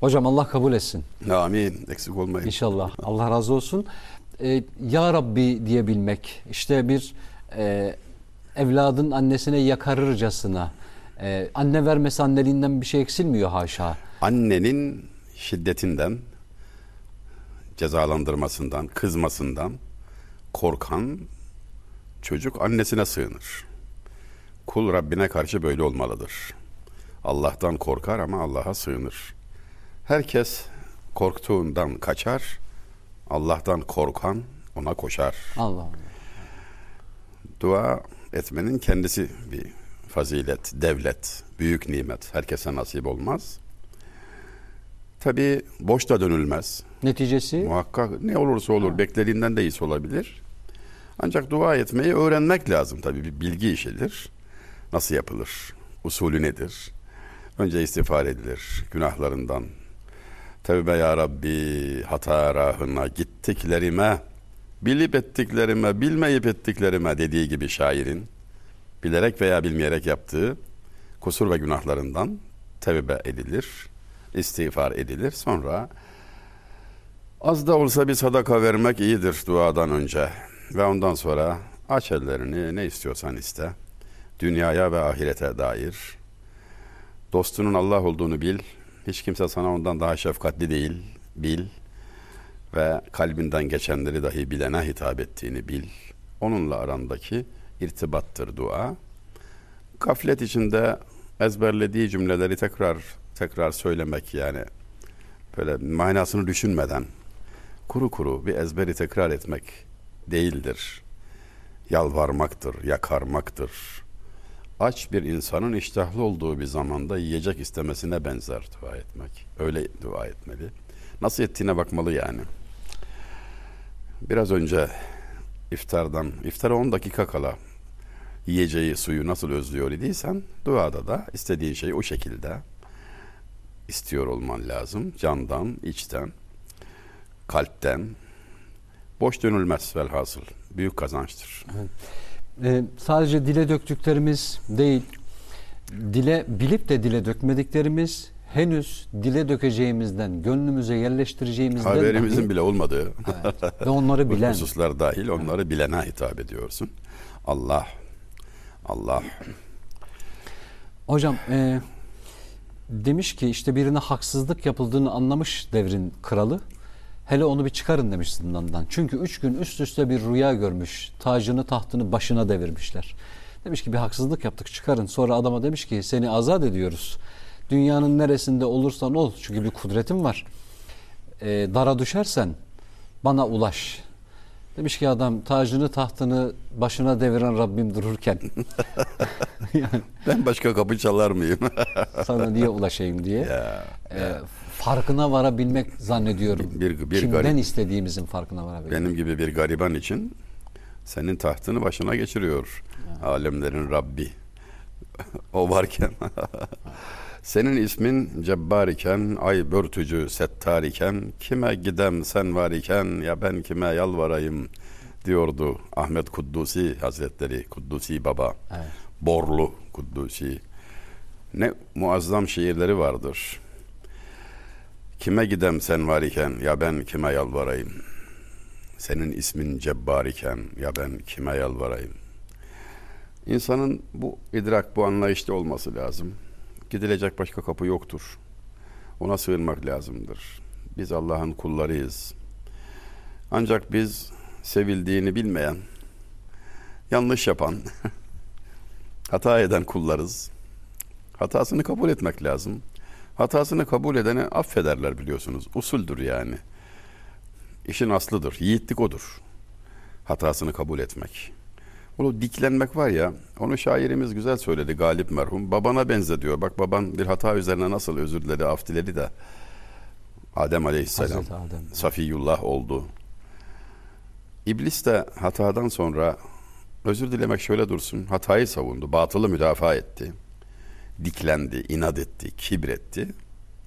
Hocam Allah kabul etsin. Amin. Eksik olmayın. İnşallah. Allah razı olsun. Ee, ya Rabbi diyebilmek, işte bir e, evladın annesine yakarırcasına, e, anne vermesi anneliğinden bir şey eksilmiyor haşa. Annenin şiddetinden, cezalandırmasından, kızmasından korkan çocuk annesine sığınır. Kul Rabbine karşı böyle olmalıdır. Allah'tan korkar ama Allah'a sığınır. Herkes korktuğundan kaçar, Allah'tan korkan ona koşar. Allah Allah. Dua etmenin kendisi bir fazilet, devlet, büyük nimet. Herkese nasip olmaz. Tabi boş da dönülmez. Neticesi Muhakkak ne olursa olur beklediğinden de iyisi olabilir. Ancak dua etmeyi öğrenmek lazım tabii bir bilgi işidir. Nasıl yapılır? Usulü nedir? Önce istiğfar edilir günahlarından. Tevbe ya Rabbi hata rahına gittiklerime, bilip ettiklerime, bilmeyip ettiklerime dediği gibi şairin bilerek veya bilmeyerek yaptığı kusur ve günahlarından tevbe edilir, istiğfar edilir. Sonra Az da olsa bir sadaka vermek iyidir duadan önce. Ve ondan sonra aç ellerini ne istiyorsan iste. Dünyaya ve ahirete dair. Dostunun Allah olduğunu bil. Hiç kimse sana ondan daha şefkatli değil. Bil. Ve kalbinden geçenleri dahi bilene hitap ettiğini bil. Onunla arandaki irtibattır dua. Gaflet içinde ezberlediği cümleleri tekrar tekrar söylemek yani böyle manasını düşünmeden kuru kuru bir ezberi tekrar etmek değildir. Yalvarmaktır, yakarmaktır. Aç bir insanın iştahlı olduğu bir zamanda yiyecek istemesine benzer dua etmek. Öyle dua etmeli. Nasıl ettiğine bakmalı yani. Biraz önce iftardan, iftara 10 dakika kala yiyeceği suyu nasıl özlüyor idiysen duada da istediğin şeyi o şekilde istiyor olman lazım. Candan, içten kalpten boş dönülmez velhasıl. Büyük kazançtır. Ee, sadece dile döktüklerimiz değil, dile bilip de dile dökmediklerimiz henüz dile dökeceğimizden, gönlümüze yerleştireceğimizden Haberimizin dahi- bile olmadığı Evet. ve onları bilen. hususlar dahil onları bilene hitap ediyorsun. Allah, Allah. Hocam e, demiş ki işte birine haksızlık yapıldığını anlamış devrin kralı. Hele onu bir çıkarın demiş zindandan. Çünkü üç gün üst üste bir rüya görmüş. Tacını tahtını başına devirmişler. Demiş ki bir haksızlık yaptık çıkarın. Sonra adama demiş ki seni azat ediyoruz. Dünyanın neresinde olursan ol. Çünkü bir kudretin var. E, dara düşersen bana ulaş. Demiş ki adam tacını tahtını başına deviren Rabbim dururken yani Ben başka kapı çalar mıyım? sana niye ulaşayım diye ya, e, farkına varabilmek zannediyorum. Bir- bir Kimden garip. istediğimizin farkına varabilmek. benim gibi bir gariban için senin tahtını başına geçiriyor. Alemlerin Rabbi. o varken senin ismin cebbar iken, ay börtücü settar iken, kime gidem sen var iken, ya ben kime yalvarayım diyordu Ahmet Kuddusi Hazretleri, Kuddusi Baba. Evet. Borlu Kuddusi. Ne muazzam şiirleri vardır. Kime gidem sen var iken, ya ben kime yalvarayım. Senin ismin cebbar iken, ya ben kime yalvarayım. İnsanın bu idrak, bu anlayışta olması lazım. Gidilecek başka kapı yoktur. Ona sığınmak lazımdır. Biz Allah'ın kullarıyız. Ancak biz sevildiğini bilmeyen, yanlış yapan, hata eden kullarız. Hatasını kabul etmek lazım. Hatasını kabul edene affederler biliyorsunuz. Usuldür yani. İşin aslıdır. Yiğitlik odur. Hatasını kabul etmek. O diklenmek var ya, onu şairimiz güzel söyledi Galip merhum. Babana benze diyor. Bak baban bir hata üzerine nasıl özür diledi, af diledi de. Adem aleyhisselam. Hazreti Adem. Safiyullah oldu. İblis de hatadan sonra özür dilemek şöyle dursun. Hatayı savundu, batılı müdafaa etti. Diklendi, inat etti, kibretti.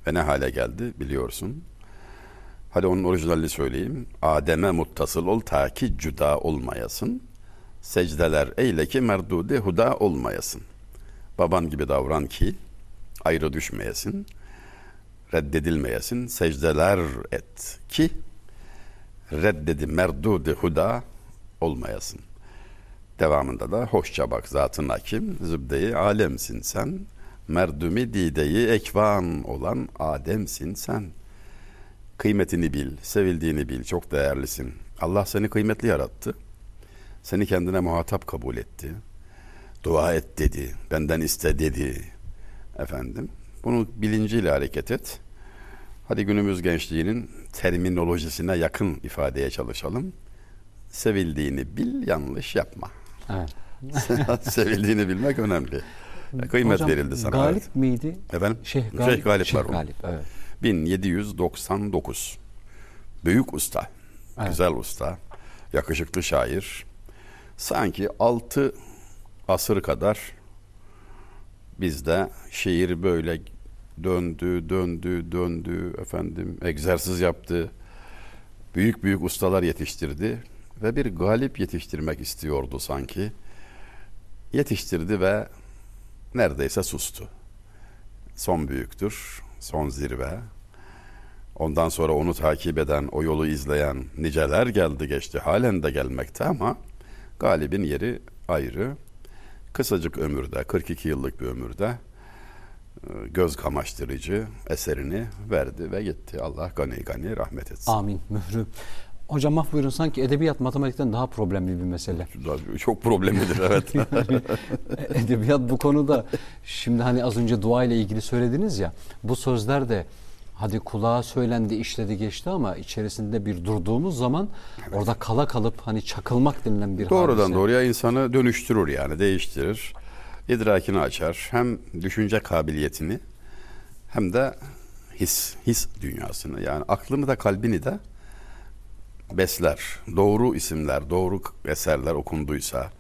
Ve ne hale geldi biliyorsun. Hadi onun orijinalini söyleyeyim. Adem'e muttasıl ol ta ki cüda olmayasın. Secdeler eyle ki merdudi huda olmayasın. Baban gibi davran ki ayrı düşmeyesin. reddedilmeyesin, secdeler et ki reddedi merdudi huda olmayasın. Devamında da hoşça bak zatın hakim, zübdeyi alemsin sen, merdumi dideyi ekvan olan Ademsin sen. Kıymetini bil, sevildiğini bil, çok değerlisin. Allah seni kıymetli yarattı. Seni kendine muhatap kabul etti. Dua et dedi, benden iste dedi. Efendim, bunu bilinciyle hareket et. Hadi günümüz gençliğinin terminolojisine yakın ifadeye çalışalım. Sevildiğini bil, yanlış yapma. Evet. Sevildiğini bilmek önemli. Kıymet Hocam, verildi sana. Galip evet. miydi? Efendim? Şeyh Şeyh Galip. Galip Şeyh. Galip, evet. 1799. Büyük usta. Evet. Güzel usta. Yakışıklı şair. Sanki altı asır kadar bizde şiir böyle döndü, döndü, döndü efendim egzersiz yaptı. Büyük büyük ustalar yetiştirdi ve bir galip yetiştirmek istiyordu sanki. Yetiştirdi ve neredeyse sustu. Son büyüktür, son zirve. Ondan sonra onu takip eden, o yolu izleyen niceler geldi geçti. Halen de gelmekte ama galibin yeri ayrı. Kısacık ömürde, 42 yıllık bir ömürde e, göz kamaştırıcı eserini verdi ve gitti. Allah gani gani rahmet etsin. Amin. Mührü. Hocam mah buyurun sanki edebiyat matematikten daha problemli bir mesele. Çok problemlidir evet. Edebiyat bu konuda şimdi hani az önce dua ile ilgili söylediniz ya bu sözler de hadi kulağa söylendi işledi geçti ama içerisinde bir durduğumuz zaman orada kala kalıp hani çakılmak denilen bir Doğrudan hadise. doğruya insanı dönüştürür yani değiştirir. İdrakini açar. Hem düşünce kabiliyetini hem de his his dünyasını yani aklını da kalbini de besler. Doğru isimler, doğru eserler okunduysa,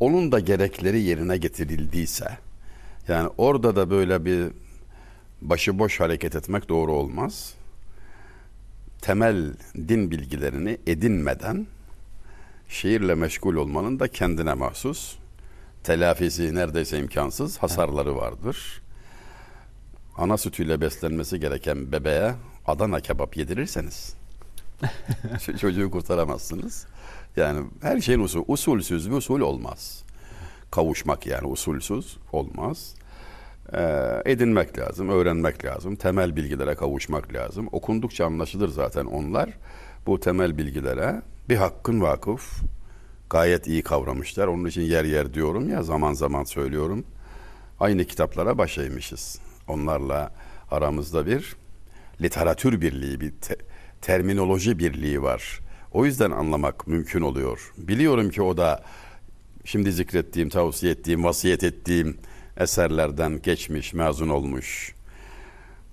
onun da gerekleri yerine getirildiyse, yani orada da böyle bir başıboş hareket etmek doğru olmaz. Temel din bilgilerini edinmeden şiirle meşgul olmanın da kendine mahsus telafisi neredeyse imkansız hasarları vardır. Ana sütüyle beslenmesi gereken bebeğe Adana kebap yedirirseniz çocuğu kurtaramazsınız. Yani her şeyin usul, usulsüz bir usul olmaz. Kavuşmak yani usulsüz olmaz. Ee, edinmek lazım, öğrenmek lazım, temel bilgilere kavuşmak lazım. Okundukça anlaşılır zaten onlar. Bu temel bilgilere bir hakkın vakıf, gayet iyi kavramışlar. Onun için yer yer diyorum ya zaman zaman söylüyorum. Aynı kitaplara başlaymışız. Onlarla aramızda bir literatür birliği, bir te- terminoloji birliği var. O yüzden anlamak mümkün oluyor. Biliyorum ki o da şimdi zikrettiğim, tavsiye ettiğim, vasiyet ettiğim eserlerden geçmiş, mezun olmuş.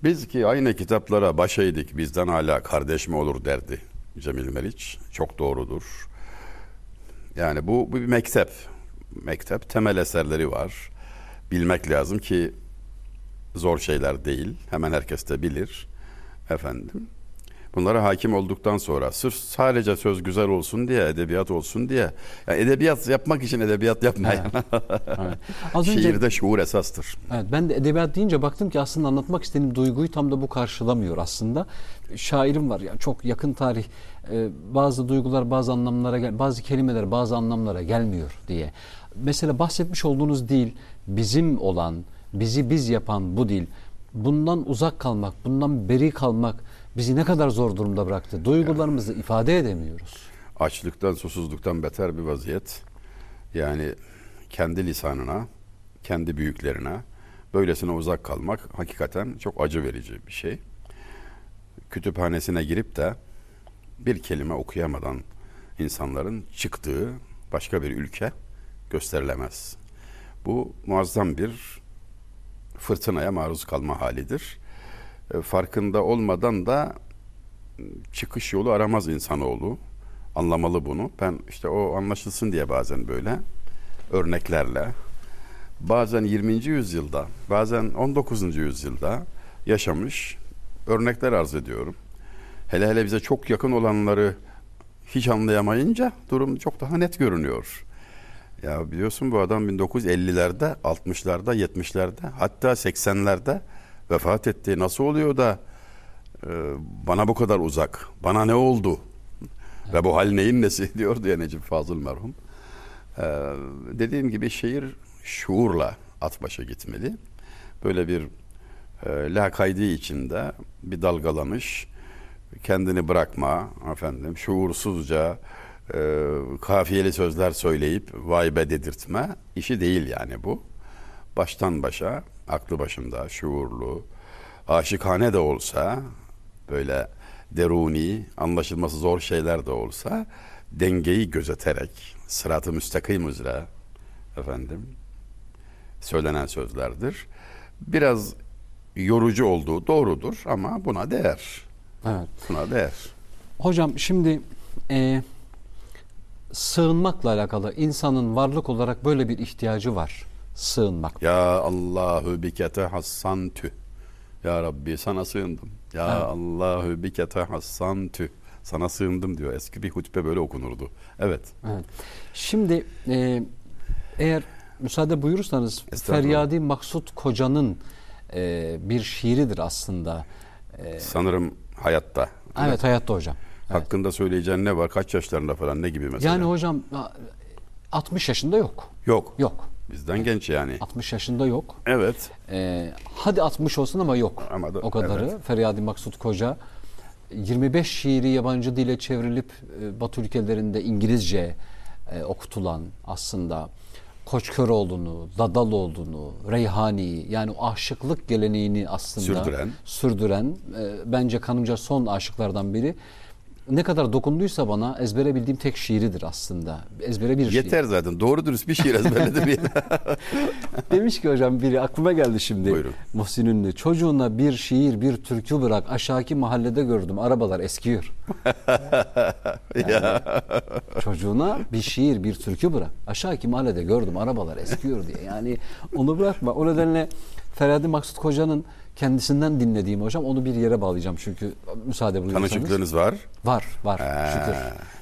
Biz ki aynı kitaplara başaydık, bizden hala kardeş mi olur derdi Cemil Meriç. Çok doğrudur. Yani bu, bu bir mektep. Mektep temel eserleri var. Bilmek lazım ki zor şeyler değil. Hemen herkes de bilir. Efendim. Bunlara hakim olduktan sonra sırf sadece söz güzel olsun diye, edebiyat olsun diye. Yani edebiyat yapmak için edebiyat yapmayın. Evet. Az önce Şiirde şuur esastır. Evet, ben de edebiyat deyince baktım ki aslında anlatmak istediğim duyguyu tam da bu karşılamıyor aslında. Şairim var yani çok yakın tarih e, bazı duygular bazı anlamlara gel bazı kelimeler bazı anlamlara gelmiyor diye. Mesela bahsetmiş olduğunuz dil bizim olan, bizi biz yapan bu dil. Bundan uzak kalmak, bundan beri kalmak bizi ne kadar zor durumda bıraktı. Duygularımızı ifade edemiyoruz. Açlıktan, susuzluktan beter bir vaziyet. Yani kendi lisanına, kendi büyüklerine böylesine uzak kalmak hakikaten çok acı verici bir şey. Kütüphanesine girip de bir kelime okuyamadan insanların çıktığı başka bir ülke gösterilemez. Bu muazzam bir fırtınaya maruz kalma halidir. E, Farkında olmadan da çıkış yolu aramaz insanoğlu. Anlamalı bunu. Ben işte o anlaşılsın diye bazen böyle örneklerle bazen 20. yüzyılda, bazen 19. yüzyılda yaşamış örnekler arz ediyorum. Hele hele bize çok yakın olanları hiç anlayamayınca durum çok daha net görünüyor. Ya biliyorsun bu adam 1950'lerde, 60'larda, 70'lerde hatta 80'lerde vefat etti. Nasıl oluyor da e, bana bu kadar uzak. Bana ne oldu? Ve bu hal neyin nesi diyordu ya Necip Fazıl merhum. E, dediğim gibi şiir şuurla at başa gitmeli. Böyle bir e, lakaydi içinde bir dalgalanış, kendini bırakma efendim, şuursuzca e, kafiyeli sözler söyleyip vay be dedirtme işi değil yani bu. Baştan başa, aklı başında, şuurlu, aşıkane de olsa, böyle deruni, anlaşılması zor şeyler de olsa, dengeyi gözeterek, sıratı müstakim üzere, efendim, söylenen sözlerdir. Biraz yorucu olduğu doğrudur ama buna değer. Evet. Buna değer. Hocam şimdi e, sığınmakla alakalı insanın varlık olarak böyle bir ihtiyacı var. Sığınmak. Ya Allahu bikete hassan tü. Ya Rabbi sana sığındım. Ya Evet. Allahu bikete hassan tü. Sana sığındım diyor. Eski bir hutbe böyle okunurdu. Evet. Evet. Şimdi e, eğer müsaade buyurursanız. Feryadi Maksut Koca'nın e, bir şiiridir aslında. E, Sanırım hayatta. evet hayatta hocam. Evet. Hakkında söyleyeceğin ne var? Kaç yaşlarında falan ne gibi mesela? Yani hocam a- 60 yaşında yok. Yok. Yok. Bizden genç yani. 60 yaşında yok. Evet. Ee, hadi 60 olsun ama yok. Ama da- o kadarı. evet. Feryadi Maksut Koca 25 şiiri yabancı dile çevrilip e, Batı ülkelerinde İngilizce e, okutulan aslında Koç Köroğlu'nu, Dadaloğlu'nu, Reyhani'yi yani o aşıklık geleneğini aslında Sürdüren. sürdüren e, bence kanımca son aşıklardan biri. Ne kadar dokunduysa bana ezbere bildiğim tek şiiridir aslında. Ezbere bir şiir. Yeter zaten. Doğru dürüst bir şiir ezberledim. Demiş ki hocam biri aklıma geldi şimdi. Buyurun. Muhsin Ünlü. Çocuğuna bir şiir, bir türkü bırak. Aşağıki mahallede gördüm. Arabalar eskiyor. ya. Çocuğuna bir şiir, bir türkü bırak. Aşağıki mahallede gördüm. Arabalar eskiyor diye. Yani onu bırakma. O nedenle Feradi Maksut Koca'nın kendisinden dinlediğim hocam onu bir yere bağlayacağım çünkü müsaade buyurursanız. Tanışıklığınız var. Var, var. Ha, Şükür.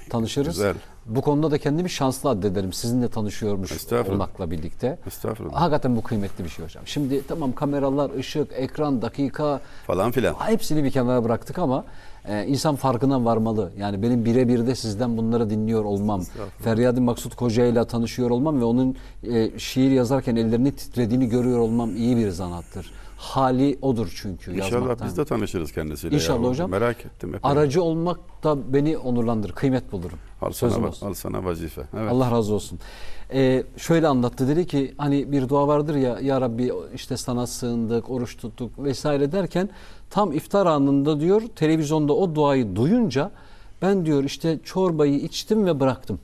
Tanışırız. güzel. Bu konuda da kendimi şanslı addederim. Sizinle tanışıyormuş olmakla birlikte. Estağfurullah. Hakikaten bu kıymetli bir şey hocam. Şimdi tamam kameralar, ışık, ekran, dakika Falan filan. hepsini bir kenara bıraktık ama e, insan farkına varmalı. Yani benim birebir de sizden bunları dinliyor olmam, Feryadi Maksut Koca ile tanışıyor olmam ve onun e, şiir yazarken ellerini titrediğini görüyor olmam iyi bir zanattır. Hali odur çünkü İnşallah yazmaktan. biz de tanışırız kendisiyle. İnşallah yahu. hocam. Merak ettim. epey. Aracı olmak da beni onurlandırır, kıymet bulurum. Al Sözüm sana, olsun. al sana vazife. Evet. Allah razı olsun. Ee, şöyle anlattı dedi ki hani bir dua vardır ya ya Rabbi işte sana sığındık, oruç tuttuk vesaire derken tam iftar anında diyor televizyonda o duayı duyunca ben diyor işte çorbayı içtim ve bıraktım.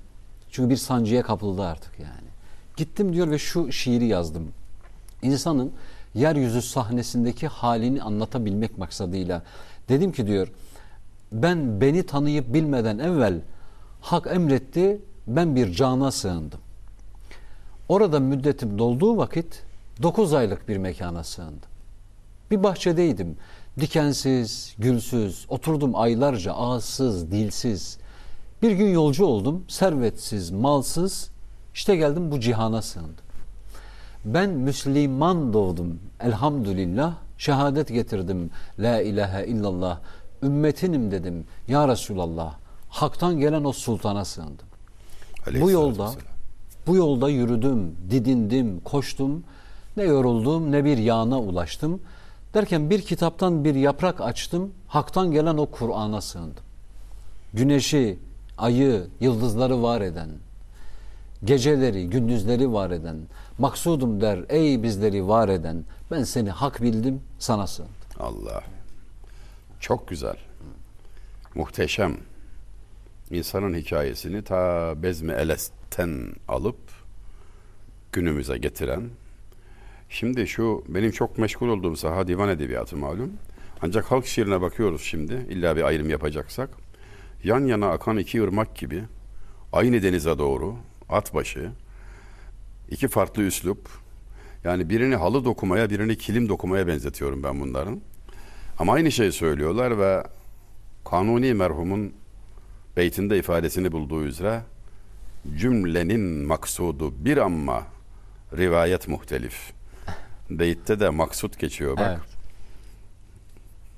Çünkü bir sancıya kapıldı artık yani. Gittim diyor ve şu şiiri yazdım. İnsanın yeryüzü sahnesindeki halini anlatabilmek maksadıyla dedim ki diyor ben beni tanıyıp bilmeden evvel hak emretti ben bir cana sığındım. Orada müddetim dolduğu vakit 9 aylık bir mekana sığındım. Bir bahçedeydim. Dikensiz, gülsüz, oturdum aylarca ağızsız, dilsiz. Bir gün yolcu oldum, servetsiz, malsız. İşte geldim bu cihana sığındım. Ben Müslüman doğdum elhamdülillah. Şehadet getirdim. La ilahe illallah. Ümmetinim dedim. Ya Resulallah. Hak'tan gelen o sultana sığındım. Bu yolda bu yolda yürüdüm, didindim, koştum. Ne yoruldum ne bir yana ulaştım. Derken bir kitaptan bir yaprak açtım. Hak'tan gelen o Kur'an'a sığındım. Güneşi, ayı, yıldızları var eden, geceleri, gündüzleri var eden, maksudum der ey bizleri var eden, ben seni hak bildim, sana sığındım. Allah. Çok güzel. Muhteşem. İnsanın hikayesini ta Bezmi Eles'ten alıp günümüze getiren Şimdi şu benim çok meşgul olduğum saha divan edebiyatı malum. Ancak halk şiirine bakıyoruz şimdi. İlla bir ayrım yapacaksak. Yan yana akan iki ırmak gibi aynı denize doğru at başı iki farklı üslup yani birini halı dokumaya birini kilim dokumaya benzetiyorum ben bunların. Ama aynı şeyi söylüyorlar ve Kanuni merhumun beytinde ifadesini bulduğu üzere cümlenin maksudu bir amma rivayet muhtelif. Beytte de maksut geçiyor bak. Evet.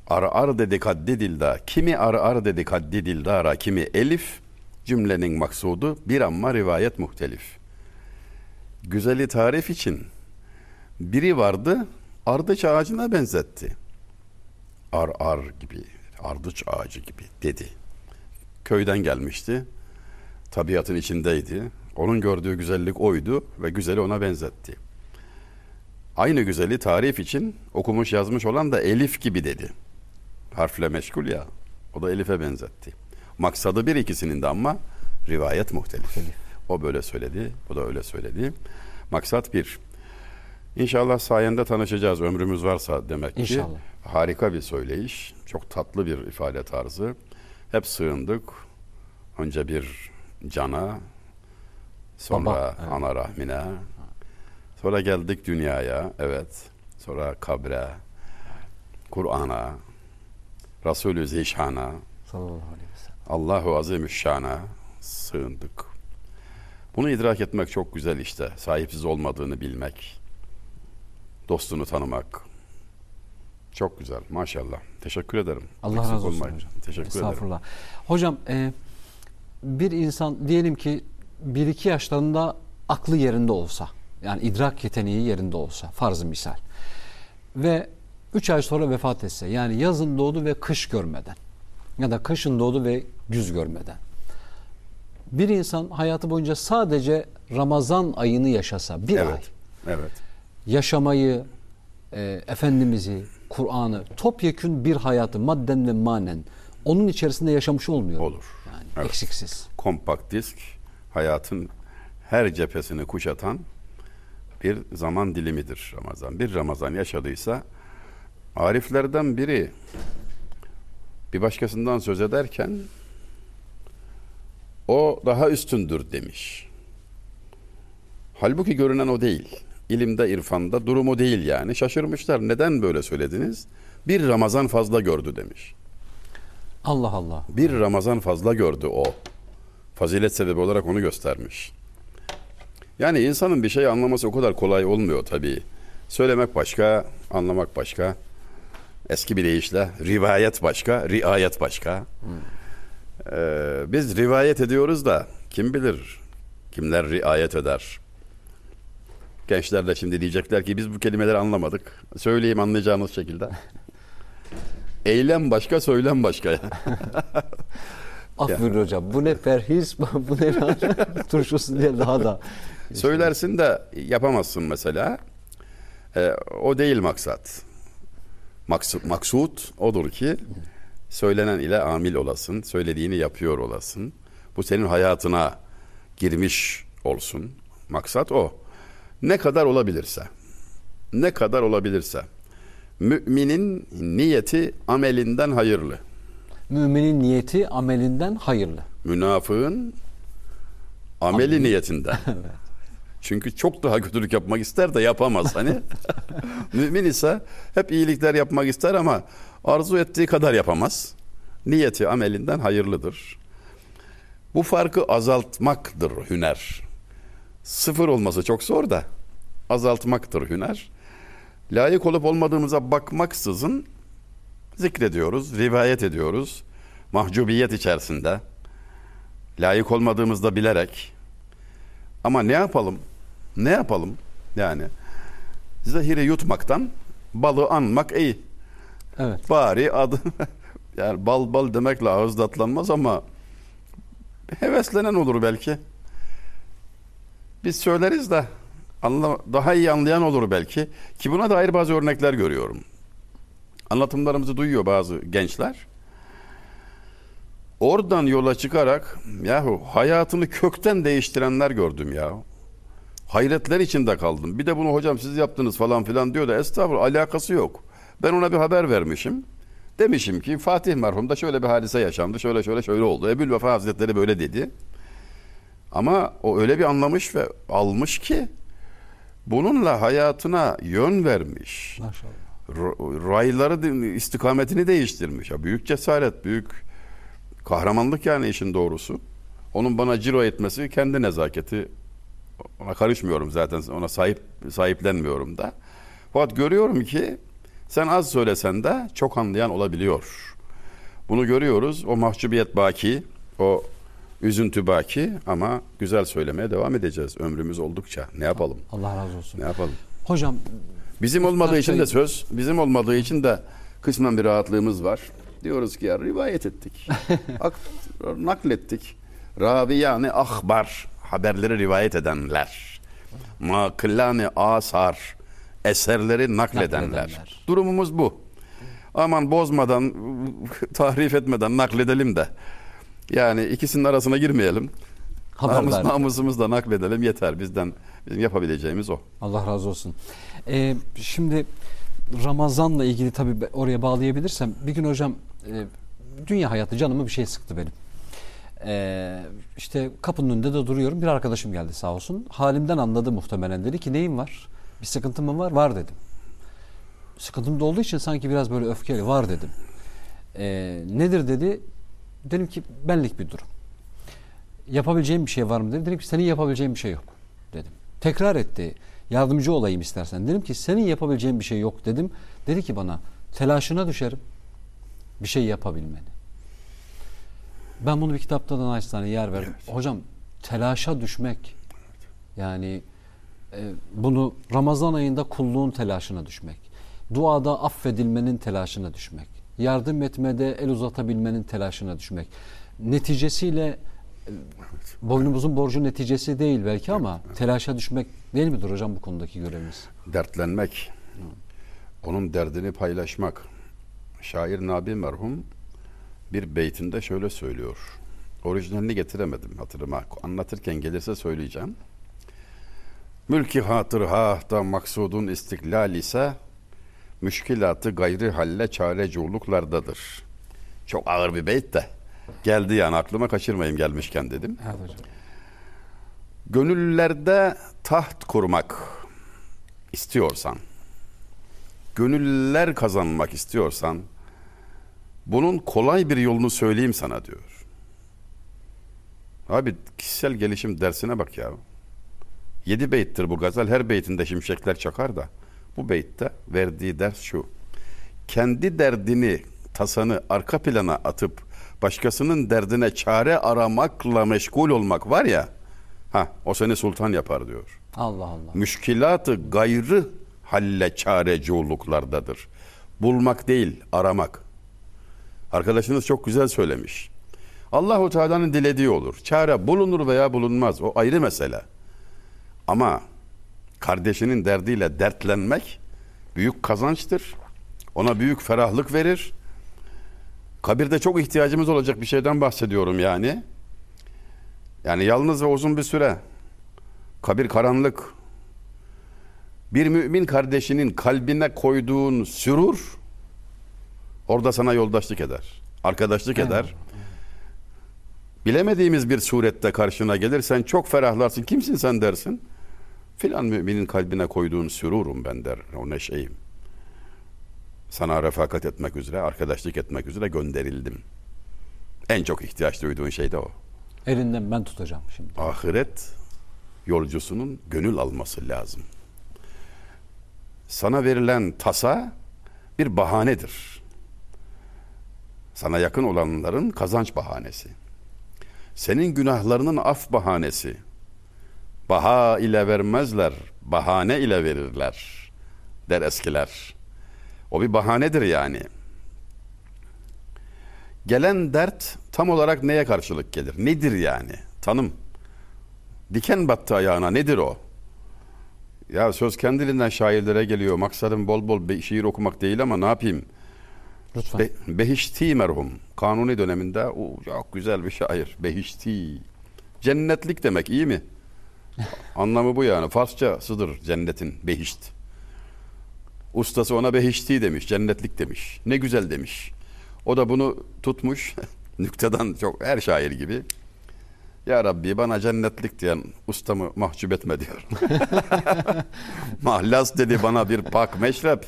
Ar ar dedik haddi dilda. Kimi ar ar dedik haddi dildara. Kimi elif. Cümlenin maksudu bir amma rivayet muhtelif. Güzeli tarif için biri vardı ardıç ağacına benzetti. Ar ar gibi, ardıç ağacı gibi dedi. Köyden gelmişti. Tabiatın içindeydi. Onun gördüğü güzellik oydu ve güzeli ona benzetti. Aynı güzeli tarif için okumuş yazmış olan da Elif gibi dedi. Harfle meşgul ya. O da Elif'e benzetti. Maksadı bir ikisinin de ama rivayet muhtelif. O böyle söyledi, o da öyle söyledi. Maksat bir. İnşallah sayende tanışacağız ömrümüz varsa demek ki. İnşallah. Harika bir söyleyiş. Çok tatlı bir ifade tarzı. Hep sığındık. Önce bir cana, sonra Baba, evet. ana rahmine, sonra geldik dünyaya, evet. Sonra kabre, Kur'an'a, Resulü Zişan'a, Sallallahu aleyhi ve sellem. Allahu Azimüşşan'a sığındık. Bunu idrak etmek çok güzel işte. Sahipsiz olmadığını bilmek. Dostunu tanımak. Çok güzel. Maşallah. Teşekkür ederim. Allah Eksik razı olsun olmayın. hocam. Teşekkür ederim. Estağfurullah. Hocam e, bir insan diyelim ki bir iki yaşlarında aklı yerinde olsa yani idrak yeteneği yerinde olsa farz misal ve üç ay sonra vefat etse yani yazın doğdu ve kış görmeden ya da kışın doğdu ve güz görmeden bir insan hayatı boyunca sadece Ramazan ayını yaşasa bir ay Evet. Evet. yaşamayı, e, Efendimiz'i, Kur'an'ı, topyekün bir hayatı madden ve manen onun içerisinde yaşamış olmuyor. mu? Olur. Yani Evet. eksiksiz. Kompakt disk hayatın her cephesini kuşatan bir zaman dilimidir Ramazan. Bir Ramazan yaşadıysa Ariflerden biri bir başkasından söz ederken o daha üstündür demiş. Halbuki görünen o değil. İlimde, irfanda durum o değil yani. Şaşırmışlar. Neden böyle söylediniz? Bir Ramazan fazla gördü demiş. Allah Allah. Bir Ramazan fazla gördü o. Fazilet sebebi olarak onu göstermiş. Yani insanın bir şey anlaması o kadar kolay olmuyor tabii. Söylemek başka, anlamak başka. Eski bir deyişle rivayet başka, riayet başka. Ee, biz rivayet ediyoruz da kim bilir kimler riayet eder. Gençler de şimdi diyecekler ki biz bu kelimeleri anlamadık. Söyleyeyim anlayacağınız şekilde. Eylem başka, söylem başka. Aferin hocam. Bu ne perhiz, bu ne turşusu diye daha da. Söylersin de yapamazsın mesela. Ee, o değil maksat. Maksut, maksut odur ki söylenen ile amil olasın. Söylediğini yapıyor olasın. Bu senin hayatına girmiş olsun. Maksat o. Ne kadar olabilirse. Ne kadar olabilirse. Müminin niyeti amelinden hayırlı. Müminin niyeti amelinden hayırlı. Münafığın ameli niyetinden. Çünkü çok daha kötülük yapmak ister de yapamaz hani. Mümin ise hep iyilikler yapmak ister ama arzu ettiği kadar yapamaz. Niyeti amelinden hayırlıdır. Bu farkı azaltmaktır hüner. Sıfır olması çok zor da azaltmaktır hüner. Layık olup olmadığımıza bakmaksızın zikrediyoruz, rivayet ediyoruz. Mahcubiyet içerisinde. Layık olmadığımızda bilerek. Ama ne yapalım? Ne yapalım? Yani zehiri yutmaktan balı anmak iyi. Evet. Bari adı yani bal bal demekle ağız tatlanmaz ama heveslenen olur belki. Biz söyleriz de anla, daha iyi anlayan olur belki. Ki buna dair bazı örnekler görüyorum. Anlatımlarımızı duyuyor bazı gençler. Oradan yola çıkarak yahu hayatını kökten değiştirenler gördüm ya. Hayretler içinde kaldım. Bir de bunu hocam siz yaptınız falan filan diyor da estağfurullah alakası yok. Ben ona bir haber vermişim. Demişim ki Fatih merhumda şöyle bir hadise yaşandı. Şöyle şöyle şöyle oldu. Ebu'l Vefa Hazretleri böyle dedi. Ama o öyle bir anlamış ve almış ki bununla hayatına yön vermiş. Maşallah. Rayları istikametini değiştirmiş. Ya büyük cesaret, büyük kahramanlık yani işin doğrusu. Onun bana ciro etmesi kendi nezaketi. Ona karışmıyorum zaten ona sahip sahiplenmiyorum da. Fakat görüyorum ki Sen az söylesen de çok anlayan olabiliyor. Bunu görüyoruz. O mahcubiyet baki, o üzüntü baki ama güzel söylemeye devam edeceğiz ömrümüz oldukça. Ne yapalım? Allah razı olsun. Ne yapalım? Hocam Bizim olmadığı için de söz, bizim olmadığı için de kısmen bir rahatlığımız var. Diyoruz ki ya rivayet ettik. Ak, naklettik. Ravi yani ahbar, haberleri rivayet edenler. Makillani asar, eserleri nakledenler. Nakledenler. Durumumuz bu. Aman bozmadan, tahrif etmeden nakledelim de. Yani ikisinin arasına girmeyelim. Haber Namus, da nakledelim yeter. Bizden bizim yapabileceğimiz o. Allah razı olsun. Ee, şimdi Ramazan'la ilgili tabii oraya bağlayabilirsem bir gün hocam e, dünya hayatı canımı bir şey sıktı benim. Ee, işte kapının önünde de duruyorum. Bir arkadaşım geldi sağ olsun. Halimden anladı muhtemelen. Dedi ki neyin var? Bir sıkıntın mı var? Var dedim. Sıkıntım da olduğu için sanki biraz böyle öfkeli. Var dedim. Ee, nedir dedi. Dedim ki benlik bir durum. Yapabileceğim bir şey var mı dedi. Dedim ki senin yapabileceğin bir şey yok dedim. Tekrar etti. Yardımcı olayım istersen. Dedim ki senin yapabileceğin bir şey yok dedim. Dedi ki bana telaşına düşerim. Bir şey yapabilmeni. Ben bunu bir kitapta da naçizane yer verdim. Hocam telaşa düşmek yani e, bunu Ramazan ayında kulluğun telaşına düşmek. Duada affedilmenin telaşına düşmek. Yardım etmede el uzatabilmenin telaşına düşmek. Neticesiyle e, boynumuzun borcu neticesi değil belki ama telaşa düşmek değil midir hocam bu konudaki görevimiz? dertlenmek, onun derdini paylaşmak. Şair Nabi merhum bir beytinde şöyle söylüyor. Orijinalini getiremedim hatırıma. Anlatırken gelirse söyleyeceğim. Mülki hatır da maksudun istiklal ise müşkilatı gayri halle çareculuklardadır. Çok ağır bir beyt de geldi yani aklıma kaçırmayayım gelmişken dedim. Evet hocam. Gönüllerde taht kurmak istiyorsan, gönüller kazanmak istiyorsan, bunun kolay bir yolunu söyleyeyim sana diyor. Abi kişisel gelişim dersine bak ya. Yedi beyttir bu gazel. Her beytinde şimşekler çakar da. Bu beytte verdiği ders şu. Kendi derdini, tasanı arka plana atıp başkasının derdine çare aramakla meşgul olmak var ya. Ha, o seni sultan yapar diyor. Allah Allah. Müşkilatı gayrı halle çareculuklardadır. Bulmak değil, aramak. Arkadaşınız çok güzel söylemiş. Allahu Teala'nın dilediği olur. Çare bulunur veya bulunmaz. O ayrı mesele. Ama kardeşinin derdiyle dertlenmek büyük kazançtır. Ona büyük ferahlık verir. Kabirde çok ihtiyacımız olacak bir şeyden bahsediyorum yani. Yani yalnız ve uzun bir süre. Kabir karanlık. Bir mümin kardeşinin kalbine koyduğun sürur orada sana yoldaşlık eder. Arkadaşlık eder. Bilemediğimiz bir surette karşına gelirsen çok ferahlarsın. Kimsin sen dersin? Filan müminin kalbine koyduğun sürürum ben der. O neşeyim. Sana refakat etmek üzere, arkadaşlık etmek üzere gönderildim. En çok ihtiyaç duyduğun şey de o. Elinden ben tutacağım şimdi. Ahiret yolcusunun gönül alması lazım. Sana verilen tasa bir bahanedir. Sana yakın olanların kazanç bahanesi. Senin günahlarının af bahanesi. Baha ile vermezler, bahane ile verirler der eskiler. O bir bahanedir yani. Gelen dert tam olarak neye karşılık gelir? Nedir yani? Tanım. Diken battı ayağına nedir o? Ya söz kendiliğinden şairlere geliyor. Maksadım bol bol be- şiir okumak değil ama ne yapayım? Lütfen. Be- Behişti merhum. Kanuni döneminde o çok güzel bir şair. Behişti. Cennetlik demek iyi mi? Anlamı bu yani. Farsçasıdır cennetin behişt. Ustası ona behişti demiş, cennetlik demiş. Ne güzel demiş. O da bunu tutmuş. Nükteden çok her şair gibi. Ya Rabbi bana cennetlik diyen ustamı mahcup etme diyor. Mahlas dedi bana bir pak meşrep.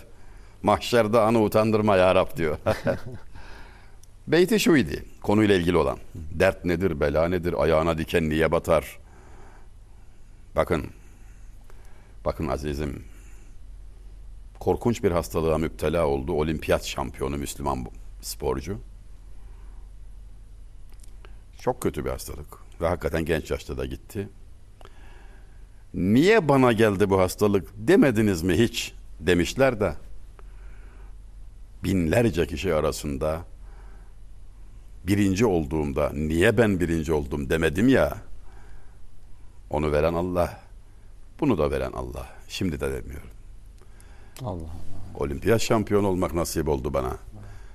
Mahşerde anı utandırma ya Rab diyor. Beyti şuydu konuyla ilgili olan. Dert nedir, bela nedir, ayağına diken niye batar? Bakın, bakın azizim. korkunç bir hastalığa müptela oldu. Olimpiyat şampiyonu Müslüman sporcu. Çok kötü bir hastalık. Ve hakikaten genç yaşta da gitti. Niye bana geldi bu hastalık demediniz mi hiç demişler de binlerce kişi arasında birinci olduğumda niye ben birinci oldum demedim ya onu veren Allah bunu da veren Allah. Şimdi de demiyorum. Allah Allah. olimpiyat şampiyonu olmak nasip oldu bana.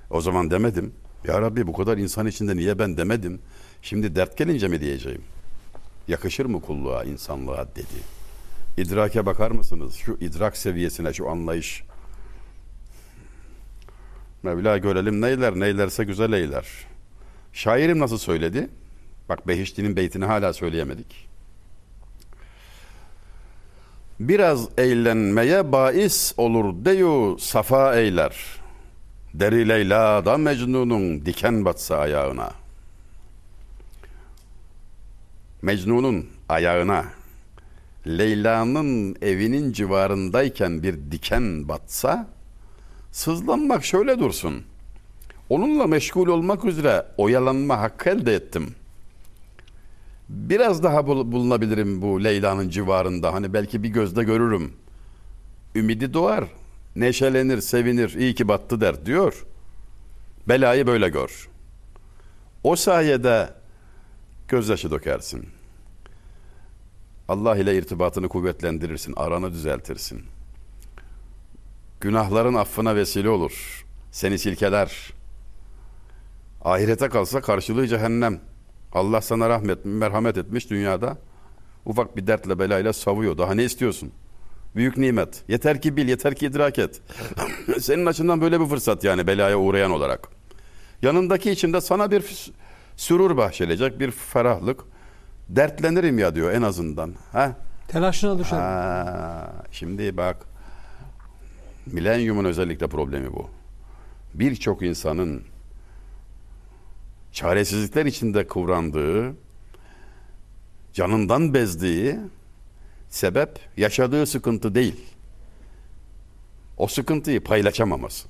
O zaman demedim. Ya Rabbi bu kadar insan içinde niye ben demedim? Şimdi dert gelince mi diyeceğim? Yakışır mı kulluğa insanlığa dedi. İdrake bakar mısınız? Şu idrak seviyesine şu anlayış. Mevla görelim neyler neylerse güzel eyler. Şairim nasıl söyledi? Bak Behişti'nin beytini hala söyleyemedik. Biraz eğlenmeye bais olur deyu safa eyler. Deri Leyla da Mecnun'un diken batsa ayağına. Mecnun'un ayağına Leyla'nın evinin civarındayken bir diken batsa sızlanmak şöyle dursun. Onunla meşgul olmak üzere oyalanma hakkı elde ettim. Biraz daha bul- bulunabilirim bu Leyla'nın civarında. Hani belki bir gözde görürüm. Ümidi doğar. Neşelenir, sevinir. iyi ki battı der diyor. Belayı böyle gör. O sayede gözyaşı dökersin. Allah ile irtibatını kuvvetlendirirsin. Aranı düzeltirsin. Günahların affına vesile olur. Seni silkeler. Ahirete kalsa karşılığı cehennem. Allah sana rahmet, merhamet etmiş dünyada. Ufak bir dertle belayla savuyor. Daha ne istiyorsun? Büyük nimet. Yeter ki bil, yeter ki idrak et. Senin açından böyle bir fırsat yani belaya uğrayan olarak. Yanındaki içinde sana bir sürur bahşedecek, bir ferahlık. Dertlenirim ya diyor en azından. Ha? Telaşına düşer. Ha, şimdi bak milenyumun özellikle problemi bu. Birçok insanın çaresizlikler içinde kıvrandığı, canından bezdiği sebep yaşadığı sıkıntı değil. O sıkıntıyı paylaşamaması.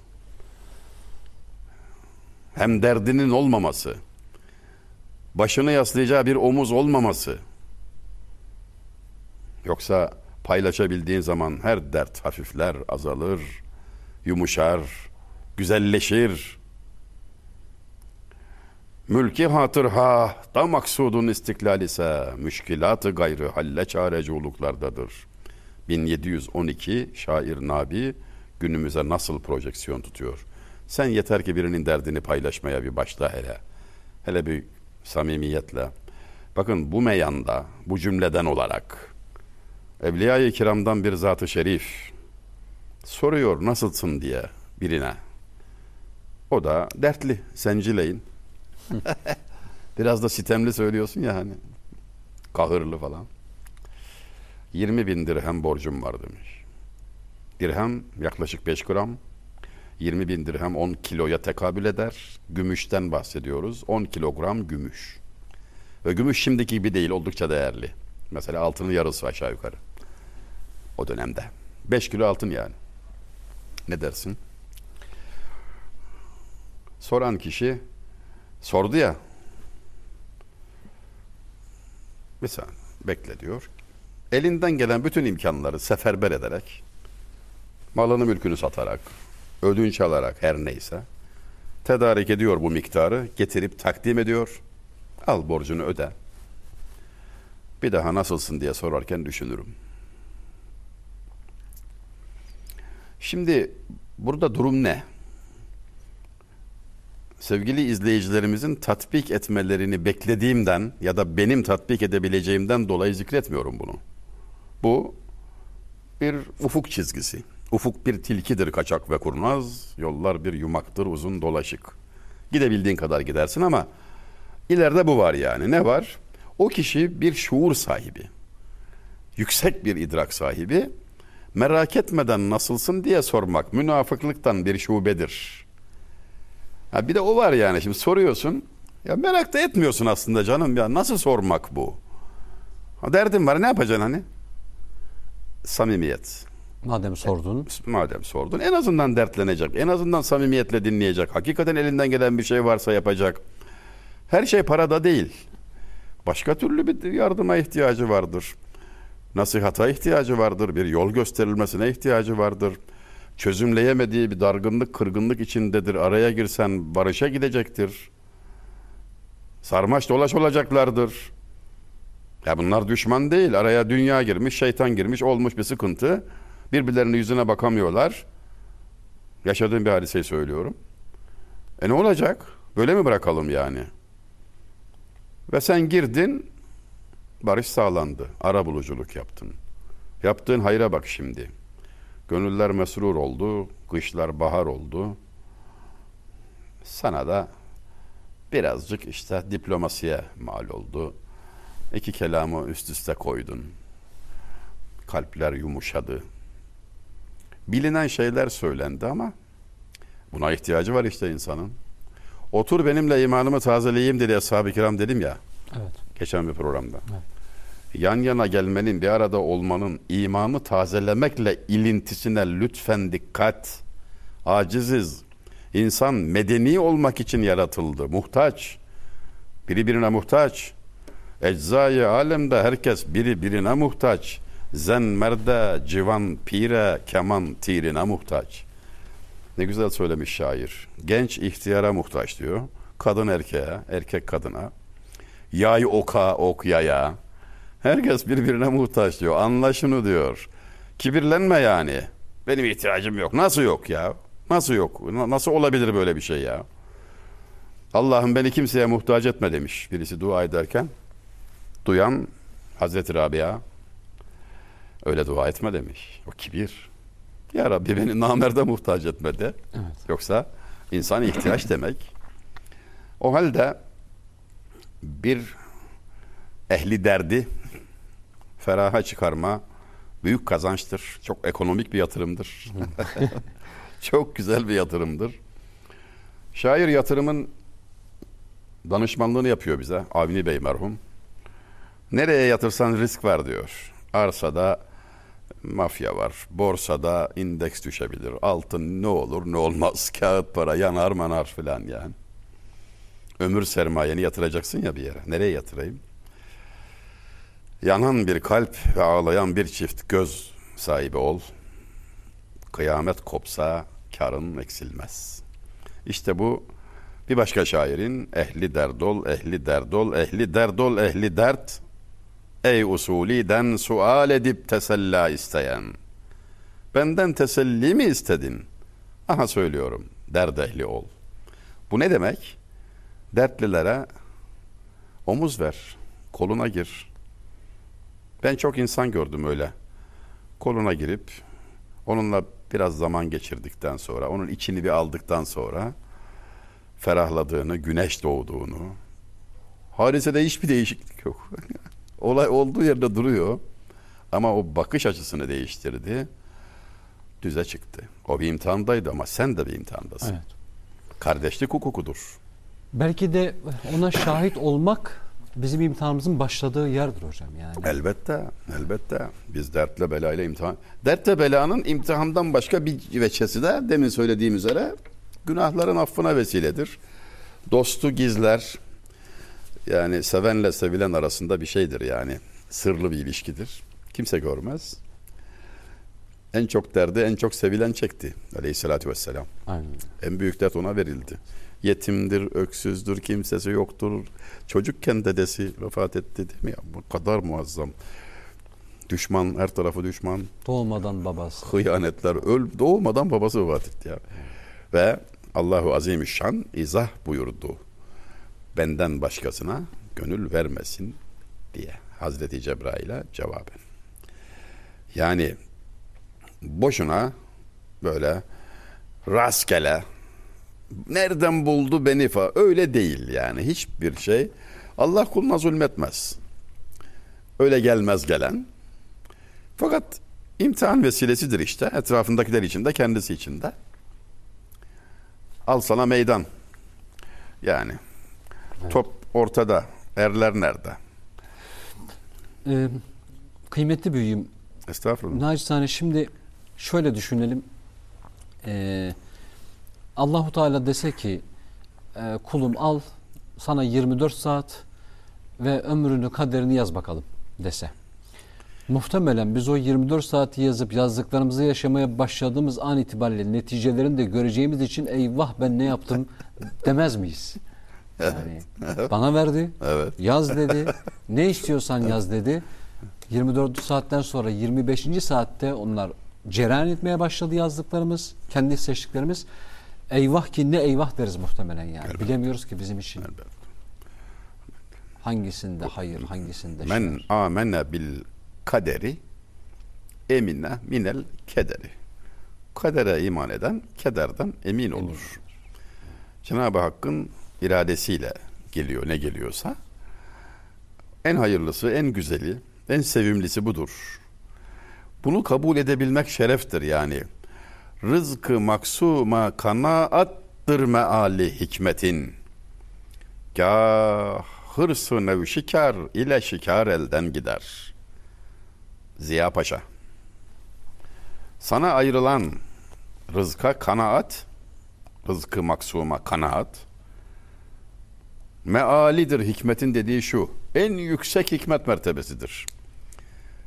Hem derdinin olmaması, başını yaslayacağı bir omuz olmaması. Yoksa paylaşabildiğin zaman her dert hafifler, azalır, yumuşar, güzelleşir. Mülki hatır ha da maksudun istiklal ise müşkilatı gayrı halle çareci oluklardadır. 1712 şair Nabi günümüze nasıl projeksiyon tutuyor? Sen yeter ki birinin derdini paylaşmaya bir başla hele. Hele bir samimiyetle. Bakın bu meyanda, bu cümleden olarak Evliya-i kiramdan bir zat-ı şerif soruyor nasılsın diye birine. O da dertli, sencileyin. Biraz da sitemli söylüyorsun ya hani. Kahırlı falan. 20 bin dirhem borcum var demiş. Dirhem yaklaşık 5 gram. 20 bin dirhem 10 kiloya tekabül eder. Gümüşten bahsediyoruz. 10 kilogram gümüş. Ve gümüş şimdiki gibi değil oldukça değerli. Mesela altının yarısı aşağı yukarı. O dönemde. 5 kilo altın yani. Ne dersin? Soran kişi sordu ya. Bir saniye bekle diyor. Elinden gelen bütün imkanları seferber ederek malını mülkünü satarak ödünç alarak her neyse tedarik ediyor bu miktarı getirip takdim ediyor. Al borcunu öde. Bir daha nasılsın diye sorarken düşünürüm. Şimdi burada durum ne? Sevgili izleyicilerimizin tatbik etmelerini beklediğimden ya da benim tatbik edebileceğimden dolayı zikretmiyorum bunu. Bu bir ufuk çizgisi. Ufuk bir tilkidir kaçak ve kurnaz, yollar bir yumaktır uzun dolaşık. Gidebildiğin kadar gidersin ama ileride bu var yani. Ne var? O kişi bir şuur sahibi. Yüksek bir idrak sahibi. Merak etmeden nasılsın diye sormak münafıklıktan bir şubedir. Ha bir de o var yani şimdi soruyorsun. Ya merak da etmiyorsun aslında canım ya nasıl sormak bu? Ha derdin var ne yapacaksın hani? Samimiyet. Madem sordun. Madem sordun en azından dertlenecek. En azından samimiyetle dinleyecek. Hakikaten elinden gelen bir şey varsa yapacak. Her şey parada değil. Başka türlü bir yardıma ihtiyacı vardır. Nasihata ihtiyacı vardır. Bir yol gösterilmesine ihtiyacı vardır. Çözümleyemediği bir dargınlık, kırgınlık içindedir. Araya girsen barışa gidecektir. Sarmaş dolaş olacaklardır. Ya bunlar düşman değil. Araya dünya girmiş, şeytan girmiş, olmuş bir sıkıntı. Birbirlerinin yüzüne bakamıyorlar. Yaşadığım bir hadiseyi söylüyorum. E ne olacak? Böyle mi bırakalım yani? Ve sen girdin, barış sağlandı. Ara buluculuk yaptın. Yaptığın hayra bak şimdi. Gönüller mesrur oldu, kışlar bahar oldu. Sana da birazcık işte diplomasiye mal oldu. İki kelamı üst üste koydun. Kalpler yumuşadı. Bilinen şeyler söylendi ama buna ihtiyacı var işte insanın. Otur benimle imanımı tazeleyeyim dedi Ashab-ı Kiram dedim ya Evet. geçen bir programda. Evet. Yan yana gelmenin, bir arada olmanın imanı tazelemekle ilintisine lütfen dikkat. Aciziz. İnsan medeni olmak için yaratıldı. Muhtaç. Biri birine muhtaç. Eczayı alemde herkes biri birine muhtaç. Zen merde, civan pire, keman tirine muhtaç. Ne güzel söylemiş şair. Genç ihtiyara muhtaç diyor. Kadın erkeğe, erkek kadına. Yay oka, ok yaya. Herkes birbirine muhtaç diyor. Anla şunu diyor. Kibirlenme yani. Benim ihtiyacım yok. Nasıl yok ya? Nasıl yok? Na- Nasıl olabilir böyle bir şey ya? Allah'ım beni kimseye muhtaç etme demiş birisi dua ederken. Duyan Hazreti Rabia öyle dua etme demiş. O kibir. Ya Rabbi beni namerde muhtaç etme de. Evet. Yoksa insan ihtiyaç demek. O halde bir ehli derdi feraha çıkarma büyük kazançtır. Çok ekonomik bir yatırımdır. Çok güzel bir yatırımdır. Şair yatırımın danışmanlığını yapıyor bize Avni Bey merhum. Nereye yatırsan risk var diyor. Arsada mafya var. Borsada indeks düşebilir. Altın ne olur ne olmaz. Kağıt para yanar manar filan yani. Ömür sermayeni yatıracaksın ya bir yere. Nereye yatırayım? Yanan bir kalp ve ağlayan bir çift göz sahibi ol. Kıyamet kopsa karın eksilmez. İşte bu bir başka şairin ehli derdol, ehli derdol, ehli derdol, ehli dert. Ey usuliden sual edip tesella isteyen. Benden teselli mi istedin? Aha söylüyorum. Derd ehli ol. Bu ne demek? Dertlilere omuz ver. Koluna gir. Ben çok insan gördüm öyle. Koluna girip onunla biraz zaman geçirdikten sonra, onun içini bir aldıktan sonra ferahladığını, güneş doğduğunu, hadisede hiçbir değişiklik yok. Olay olduğu yerde duruyor ama o bakış açısını değiştirdi. Düze çıktı. O bir imtihandaydı ama sen de bir imtihandasın. Evet. Kardeşlik hukukudur. Belki de ona şahit olmak bizim imtihanımızın başladığı yerdir hocam yani. Elbette, elbette. Biz dertle belayla imtihan... Dertle belanın imtihandan başka bir veçesi de demin söylediğim üzere günahların affına vesiledir. Dostu gizler. Yani sevenle sevilen arasında bir şeydir yani. Sırlı bir ilişkidir. Kimse görmez. En çok derdi en çok sevilen çekti aleyhissalatü vesselam. Aynen. En büyük dert ona verildi. Yetimdir, öksüzdür, kimsesi yoktur. Çocukken dedesi vefat etti değil mi? Ya, bu kadar muazzam. Düşman, her tarafı düşman. Doğmadan babası. Hıyanetler, öl, doğmadan babası vefat etti ya. Ve Allahu Azimüşşan izah buyurdu. Benden başkasına gönül vermesin diye. Hazreti Cebrail'e cevaben. Yani boşuna böyle rastgele nereden buldu beni falan öyle değil yani hiçbir şey Allah kuluna zulmetmez. Öyle gelmez gelen. Fakat imtihan vesilesidir işte etrafındakiler için de kendisi için de. Al sana meydan. Yani top ortada. Erler nerede? Ee, kıymetli büyüğüm Estağfurullah. Naçizane şimdi şöyle düşünelim. Ee, Allahu Teala dese ki e, kulum al sana 24 saat ve ömrünü kaderini yaz bakalım dese. Muhtemelen biz o 24 saati yazıp yazdıklarımızı yaşamaya başladığımız an itibariyle neticelerini de göreceğimiz için eyvah ben ne yaptım demez miyiz? Yani bana verdi, Evet. yaz dedi, ne istiyorsan yaz dedi. 24 saatten sonra 25. saatte onlar cereyan etmeye başladı yazdıklarımız, kendi seçtiklerimiz. Eyvah ki ne eyvah deriz muhtemelen yani. Bilemiyoruz ki bizim için. Hangisinde hayır, hangisinde şer. Men amene bil kaderi emine minel kederi. Kadere iman eden kederden emin olur. Cenab-ı Hakk'ın iradesiyle geliyor ne geliyorsa. En hayırlısı, en güzeli, en sevimlisi budur. Bunu kabul edebilmek şereftir yani. Rızkı maksuma kanaattır meali hikmetin. Gah hırsı nev şikar ile şikar elden gider. Ziya Paşa. Sana ayrılan rızka kanaat, rızkı maksuma kanaat, mealidir hikmetin dediği şu, en yüksek hikmet mertebesidir.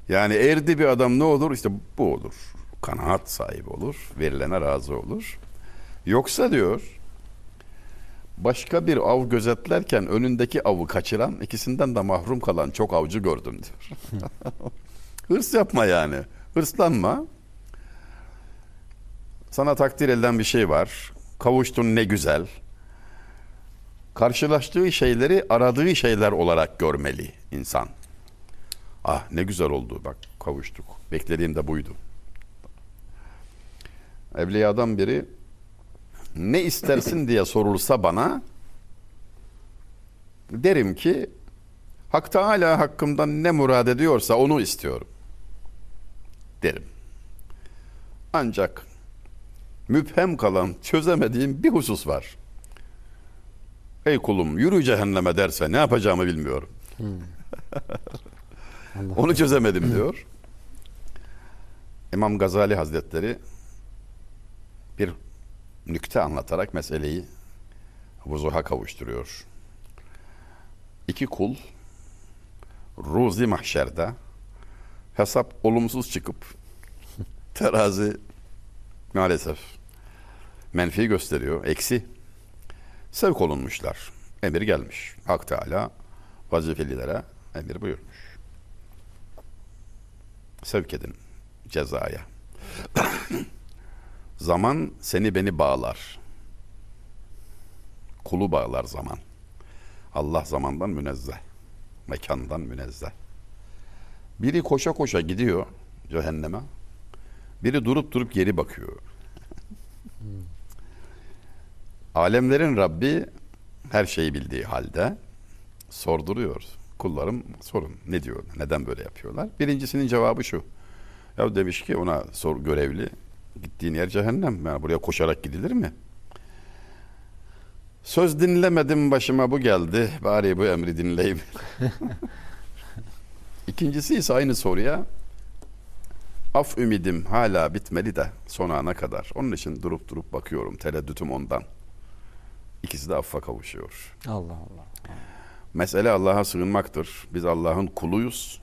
Yani erdi bir adam ne olur? İşte bu olur. Kanaat sahibi olur, verilene razı olur. Yoksa diyor, başka bir av gözetlerken önündeki avı kaçıran, ikisinden de mahrum kalan çok avcı gördüm diyor. Hırs yapma yani. Hırslanma. Sana takdir edilen bir şey var. Kavuştun ne güzel. Karşılaştığı şeyleri aradığı şeyler olarak görmeli insan. Ah ne güzel oldu bak kavuştuk. Beklediğim de buydu. Evliyadan biri ne istersin diye sorulsa bana derim ki Hak Teala hakkımdan ne murad ediyorsa onu istiyorum derim. Ancak müphem kalan çözemediğim bir husus var. Ey kulum yürü cehenneme derse ne yapacağımı bilmiyorum. Onu çözemedim diyor. İmam Gazali Hazretleri bir nükte anlatarak meseleyi vuzuha kavuşturuyor. İki kul ruzi mahşerde hesap olumsuz çıkıp terazi maalesef menfi gösteriyor, eksi. Sevk olunmuşlar. Emir gelmiş. Hak Teala vazifelilere emir buyurmuş. Sevk edin cezaya. Zaman seni beni bağlar. Kulu bağlar zaman. Allah zamandan münezzeh. Mekandan münezzeh. Biri koşa koşa gidiyor cehenneme. Biri durup durup geri bakıyor. Alemlerin Rabbi her şeyi bildiği halde sorduruyor. Kullarım sorun ne diyor, neden böyle yapıyorlar? Birincisinin cevabı şu. Ya demiş ki ona sor görevli gittiğin yer cehennem. Yani buraya koşarak gidilir mi? Söz dinlemedim başıma bu geldi. Bari bu emri dinleyeyim. İkincisi ise aynı soruya af ümidim hala bitmedi de son ana kadar. Onun için durup durup bakıyorum. Tereddütüm ondan. İkisi de affa kavuşuyor. Allah Allah. Mesele Allah'a sığınmaktır. Biz Allah'ın kuluyuz.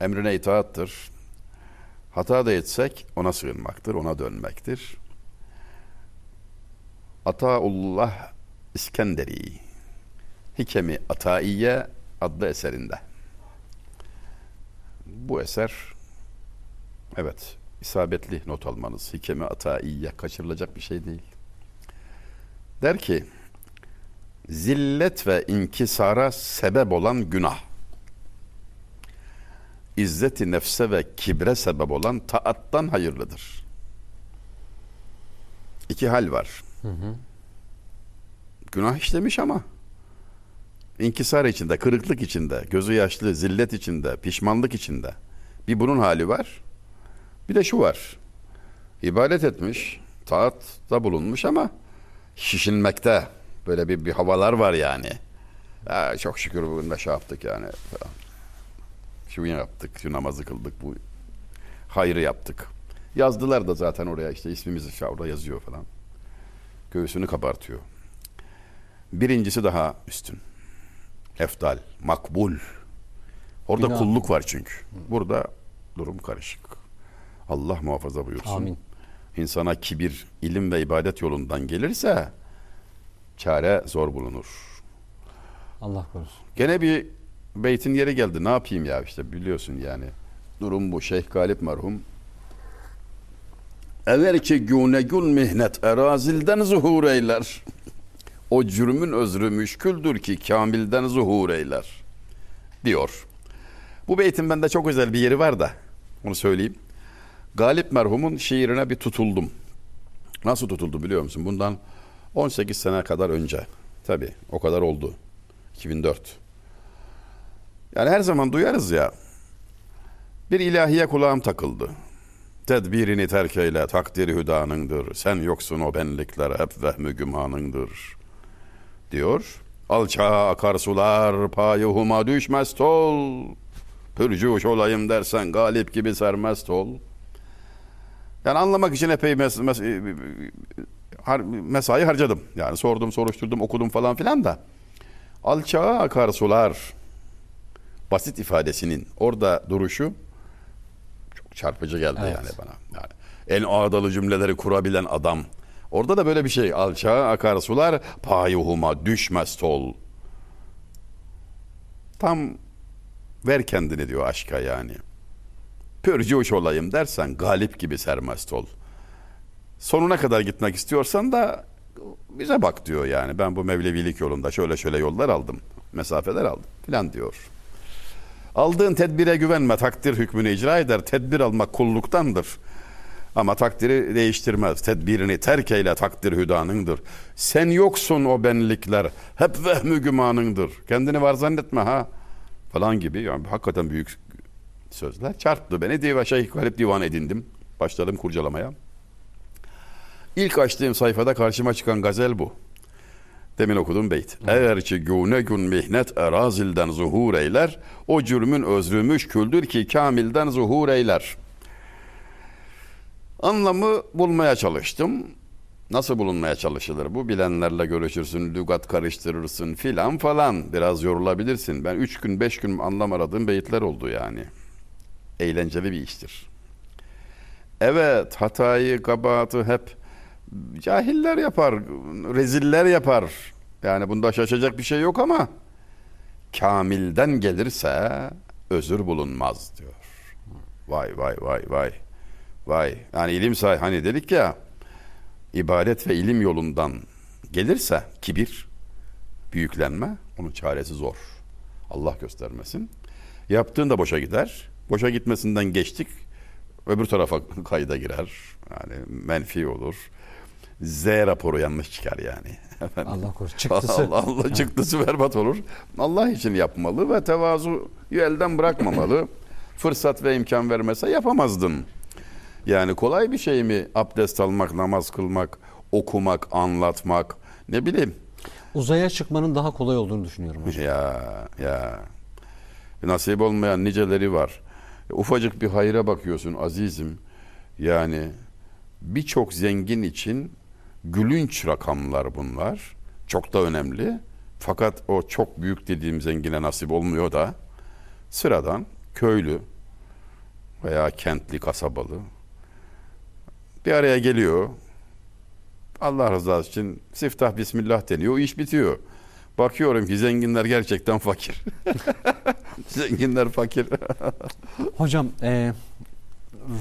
Emrine itaattır. Hata da etsek ona sığınmaktır, ona dönmektir. Ataullah İskenderi Hikemi Ataiye adlı eserinde. Bu eser evet isabetli not almanız. Hikemi Ataiye kaçırılacak bir şey değil. Der ki zillet ve inkisara sebep olan günah. İzzeti nefse ve kibre sebep olan taattan hayırlıdır. İki hal var. Günah işlemiş ama inkisar içinde, kırıklık içinde, gözü yaşlı, zillet içinde, pişmanlık içinde. Bir bunun hali var. Bir de şu var. İbadet etmiş, taatta bulunmuş ama şişinmekte. Böyle bir, bir havalar var yani. Ha, çok şükür bugün de şey yaptık yani. Falan. Şu yaptık, şu namazı kıldık. Bu hayrı yaptık. Yazdılar da zaten oraya işte ismimizi orada yazıyor falan. Göğsünü kabartıyor. Birincisi daha üstün. Efdal, makbul. Orada Günah. kulluk var çünkü. Burada durum karışık. Allah muhafaza buyursun. Amin. İnsana kibir, ilim ve ibadet yolundan gelirse çare zor bulunur. Allah korusun. Gene bir beytin yeri geldi. Ne yapayım ya işte biliyorsun yani. Durum bu. Şeyh Galip merhum. Eğer ki güne gün mihnet erazilden zuhur eyler. O cürmün özrü müşküldür ki kamilden zuhur eyler. Diyor. Bu beytin bende çok özel bir yeri var da. Onu söyleyeyim. Galip merhumun şiirine bir tutuldum. Nasıl tutuldu biliyor musun? Bundan 18 sene kadar önce. Tabii o kadar oldu. 2004. Yani her zaman duyarız ya. Bir ilahiye kulağım takıldı. Tedbirini terk eyle, takdiri hüdanındır. Sen yoksun o benlikler hep vehmü gümanındır. Diyor. Alçağa akar sular, payuhuma düşmez tol. Pürcüş olayım dersen galip gibi sermest ol. Yani anlamak için epey mes- mes- har- mesai harcadım. Yani sordum, soruşturdum, okudum falan filan da. Alçağa akar sular basit ifadesinin orada duruşu çok çarpıcı geldi Evet. yani bana. Yani en ağdalı cümleleri kurabilen adam. Orada da böyle bir şey. Alçağa akar sular payuhuma düşmez tol. Tam ver kendini diyor aşka yani. Pürcüş olayım dersen galip gibi sermest ol. Sonuna kadar gitmek istiyorsan da bize bak diyor yani. Ben bu Mevlevilik yolunda şöyle şöyle yollar aldım. Mesafeler aldım filan diyor. Aldığın tedbire güvenme. Takdir hükmünü icra eder. Tedbir almak kulluktandır. Ama takdiri değiştirmez. Tedbirini terk eyle takdir hüdanındır. Sen yoksun o benlikler. Hep vehmü gümanındır. Kendini var zannetme ha. Falan gibi. Yani hakikaten büyük sözler. Çarptı beni. Diva Şeyh Galip Divan edindim. Başladım kurcalamaya. İlk açtığım sayfada karşıma çıkan gazel bu. Demin okuduğum beyt. Eğer ki güne gün mihnet erazilden zuhur eyler, o cürmün özrü müşküldür ki kamilden zuhur eyler. Anlamı bulmaya çalıştım. Nasıl bulunmaya çalışılır bu? Bilenlerle görüşürsün, lügat karıştırırsın filan falan. Biraz yorulabilirsin. Ben üç gün, beş gün anlam aradığım beyitler oldu yani. Eğlenceli bir iştir. Evet, hatayı, kabahatı hep cahiller yapar, reziller yapar. Yani bunda şaşacak bir şey yok ama kamilden gelirse özür bulunmaz diyor. Vay vay vay vay. Vay. Yani ilim sahibi hani dedik ya ibadet ve ilim yolundan gelirse kibir, büyüklenme onun çaresi zor. Allah göstermesin. Yaptığın da boşa gider. Boşa gitmesinden geçtik. Öbür tarafa kayda girer. Yani menfi olur. Z raporu yanlış çıkar yani. Efendim. Allah korusun. Çıktısı. Allah Allah çıktısı berbat olur. Allah için yapmalı ve tevazu elden bırakmamalı. Fırsat ve imkan vermese yapamazdın. Yani kolay bir şey mi abdest almak, namaz kılmak, okumak, anlatmak ne bileyim. Uzaya çıkmanın daha kolay olduğunu düşünüyorum hocam. Ya ya nasip olmayan niceleri var. Ufacık bir hayra bakıyorsun azizim. Yani birçok zengin için gülünç rakamlar bunlar. Çok da önemli. Fakat o çok büyük dediğim zengine nasip olmuyor da sıradan köylü veya kentli kasabalı bir araya geliyor. Allah rızası için siftah bismillah deniyor. O iş bitiyor. Bakıyorum ki zenginler gerçekten fakir. zenginler fakir. Hocam e,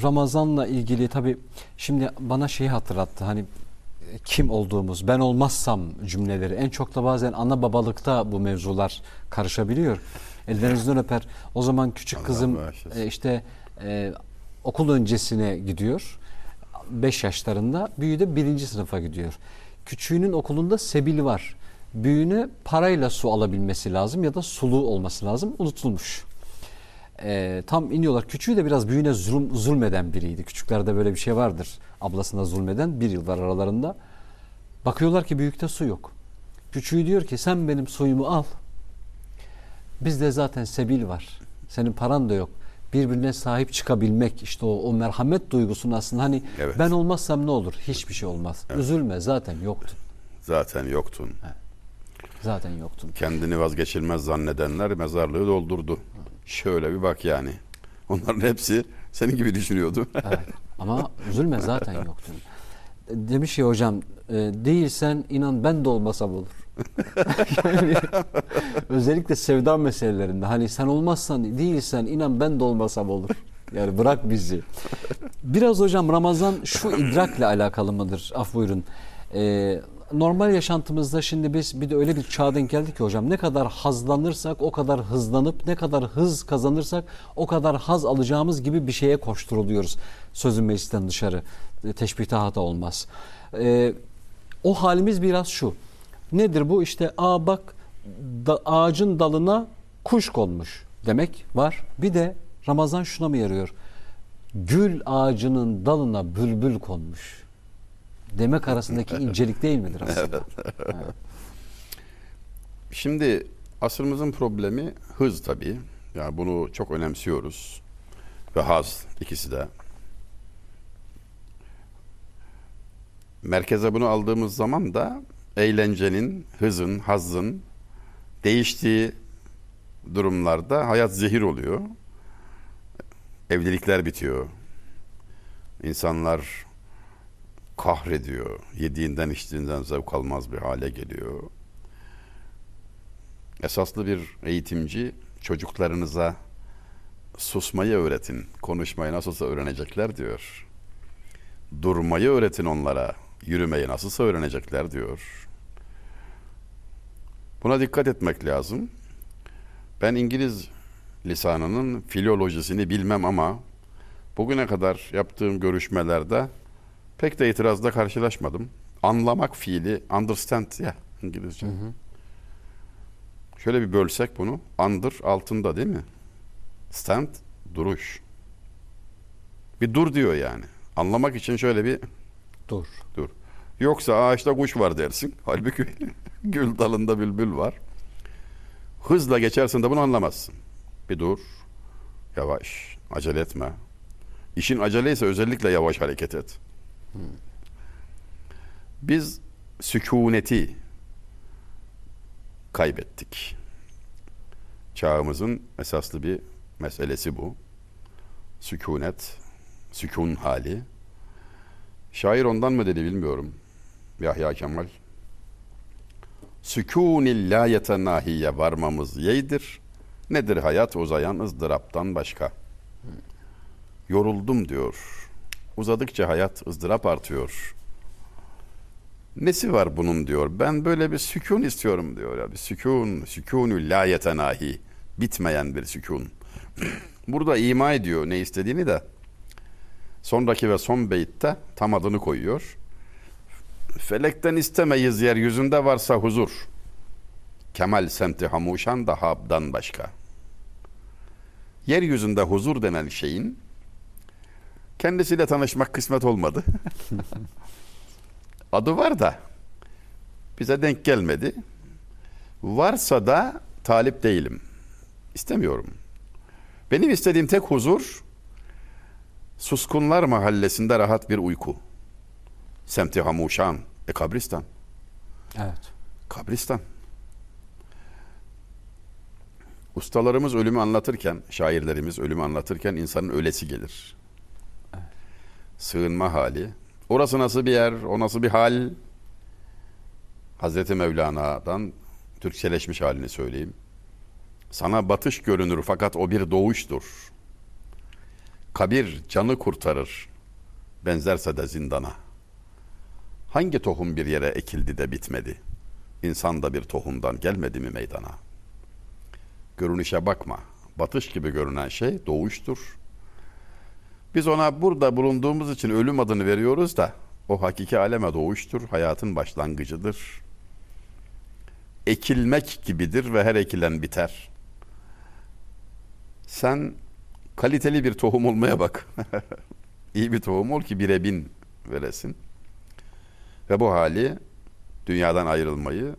Ramazan'la ilgili tabi şimdi bana şeyi hatırlattı hani kim olduğumuz ben olmazsam cümleleri en çok da bazen ana babalıkta bu mevzular karışabiliyor. Ellerinizden öper. O zaman küçük Allah kızım e, işte e, okul öncesine gidiyor. 5 yaşlarında. Büyüğü de birinci sınıfa gidiyor. Küçüğünün okulunda sebil var. Büyüğüne parayla su alabilmesi lazım ya da sulu olması lazım. Unutulmuş. Ee, tam iniyorlar. Küçüğü de biraz büyüğüne zulm, zulmeden biriydi. Küçüklerde böyle bir şey vardır. Ablasına zulmeden bir yıl var aralarında. Bakıyorlar ki büyükte su yok. Küçüğü diyor ki sen benim suyumu al. Bizde zaten sebil var. Senin paran da yok. birbirine sahip çıkabilmek işte o, o merhamet duygusunu aslında hani Evet. ben olmazsam ne olur? Hiçbir şey olmaz. Üzülme zaten yoktun. Zaten yoktun. Zaten yoktun. Kendini vazgeçilmez zannedenler mezarlığı doldurdu. Şöyle bir bak yani. Onların hepsi senin gibi düşünüyordu. Evet. Ama üzülme zaten yoktun. Demiş ya hocam e, değilsen inan ben de olmasam olur. yani, özellikle sevda meselelerinde hani sen olmazsan değilsen inan ben de olmasam olur. Yani bırak bizi. Biraz hocam Ramazan şu idrakle alakalı mıdır? Af buyurun. Ee, normal yaşantımızda şimdi biz bir de öyle bir çağ geldik ki hocam ne kadar hazlanırsak o kadar hızlanıp ne kadar hız kazanırsak o kadar haz alacağımız gibi bir şeye koşturuluyoruz. Sözün meclisten dışarı. E, Teşbihte hata olmaz. Ee, o halimiz biraz şu. Nedir bu? İşte aa bak da, ağacın dalına kuş konmuş demek var. Bir de Ramazan şuna mı yarıyor? Gül ağacının dalına bülbül konmuş. Demek arasındaki incelik değil midir aslında? Şimdi asrımızın problemi hız tabii. Yani bunu çok önemsiyoruz. Ve haz ikisi de. Merkeze bunu aldığımız zaman da eğlencenin, hızın, hazzın değiştiği durumlarda hayat zehir oluyor. Evlilikler bitiyor. İnsanlar kahrediyor. Yediğinden içtiğinden zevk almaz bir hale geliyor. Esaslı bir eğitimci çocuklarınıza susmayı öğretin. Konuşmayı nasılsa öğrenecekler diyor. Durmayı öğretin onlara. Yürümeyi nasılsa öğrenecekler diyor. Buna dikkat etmek lazım. Ben İngiliz lisanının filolojisini bilmem ama bugüne kadar yaptığım görüşmelerde pek de itirazla karşılaşmadım. Anlamak fiili understand ya İngilizce. Şöyle bir bölsek bunu. Under altında değil mi? Stand duruş. Bir dur diyor yani. Anlamak için şöyle bir Dur. dur. Yoksa ağaçta kuş var dersin. Halbuki gül dalında bülbül var. Hızla geçersin de bunu anlamazsın. Bir dur. Yavaş. Acele etme. İşin aceleyse özellikle yavaş hareket et. Biz sükuneti kaybettik. Çağımızın esaslı bir meselesi bu. Sükunet, sükun hali. Şair ondan mı dedi bilmiyorum. Yahya Kemal. Sükûnil la yetenahiye varmamız yeydir. Nedir hayat uzayan ızdıraptan başka? Yoruldum diyor. Uzadıkça hayat ızdırap artıyor. Nesi var bunun diyor. Ben böyle bir sükun istiyorum diyor. Ya. Bir sükun, sükûnü la yetenahi. Bitmeyen bir sükun. Burada ima ediyor ne istediğini de. Sonraki ve son beytte tam adını koyuyor. Felekten istemeyiz yeryüzünde varsa huzur. Kemal semti hamuşan da habdan başka. Yeryüzünde huzur denen şeyin kendisiyle tanışmak kısmet olmadı. Adı var da bize denk gelmedi. Varsa da talip değilim. İstemiyorum. Benim istediğim tek huzur Suskunlar mahallesinde rahat bir uyku. Semti Hamuşan. E kabristan. Evet. Kabristan. Ustalarımız ölümü anlatırken, şairlerimiz ölümü anlatırken insanın ölesi gelir. Sığınma hali. Orası nasıl bir yer, o nasıl bir hal? Hazreti Mevlana'dan Türkçeleşmiş halini söyleyeyim. Sana batış görünür fakat o bir doğuştur. Kabir canı kurtarır. Benzerse de zindana. Hangi tohum bir yere ekildi de bitmedi? İnsan da bir tohumdan gelmedi mi meydana? Görünüşe bakma. Batış gibi görünen şey doğuştur. Biz ona burada bulunduğumuz için ölüm adını veriyoruz da o hakiki aleme doğuştur, hayatın başlangıcıdır. Ekilmek gibidir ve her ekilen biter. Sen kaliteli bir tohum olmaya bak. İyi bir tohum ol ki bire bin veresin. Ve bu hali dünyadan ayrılmayı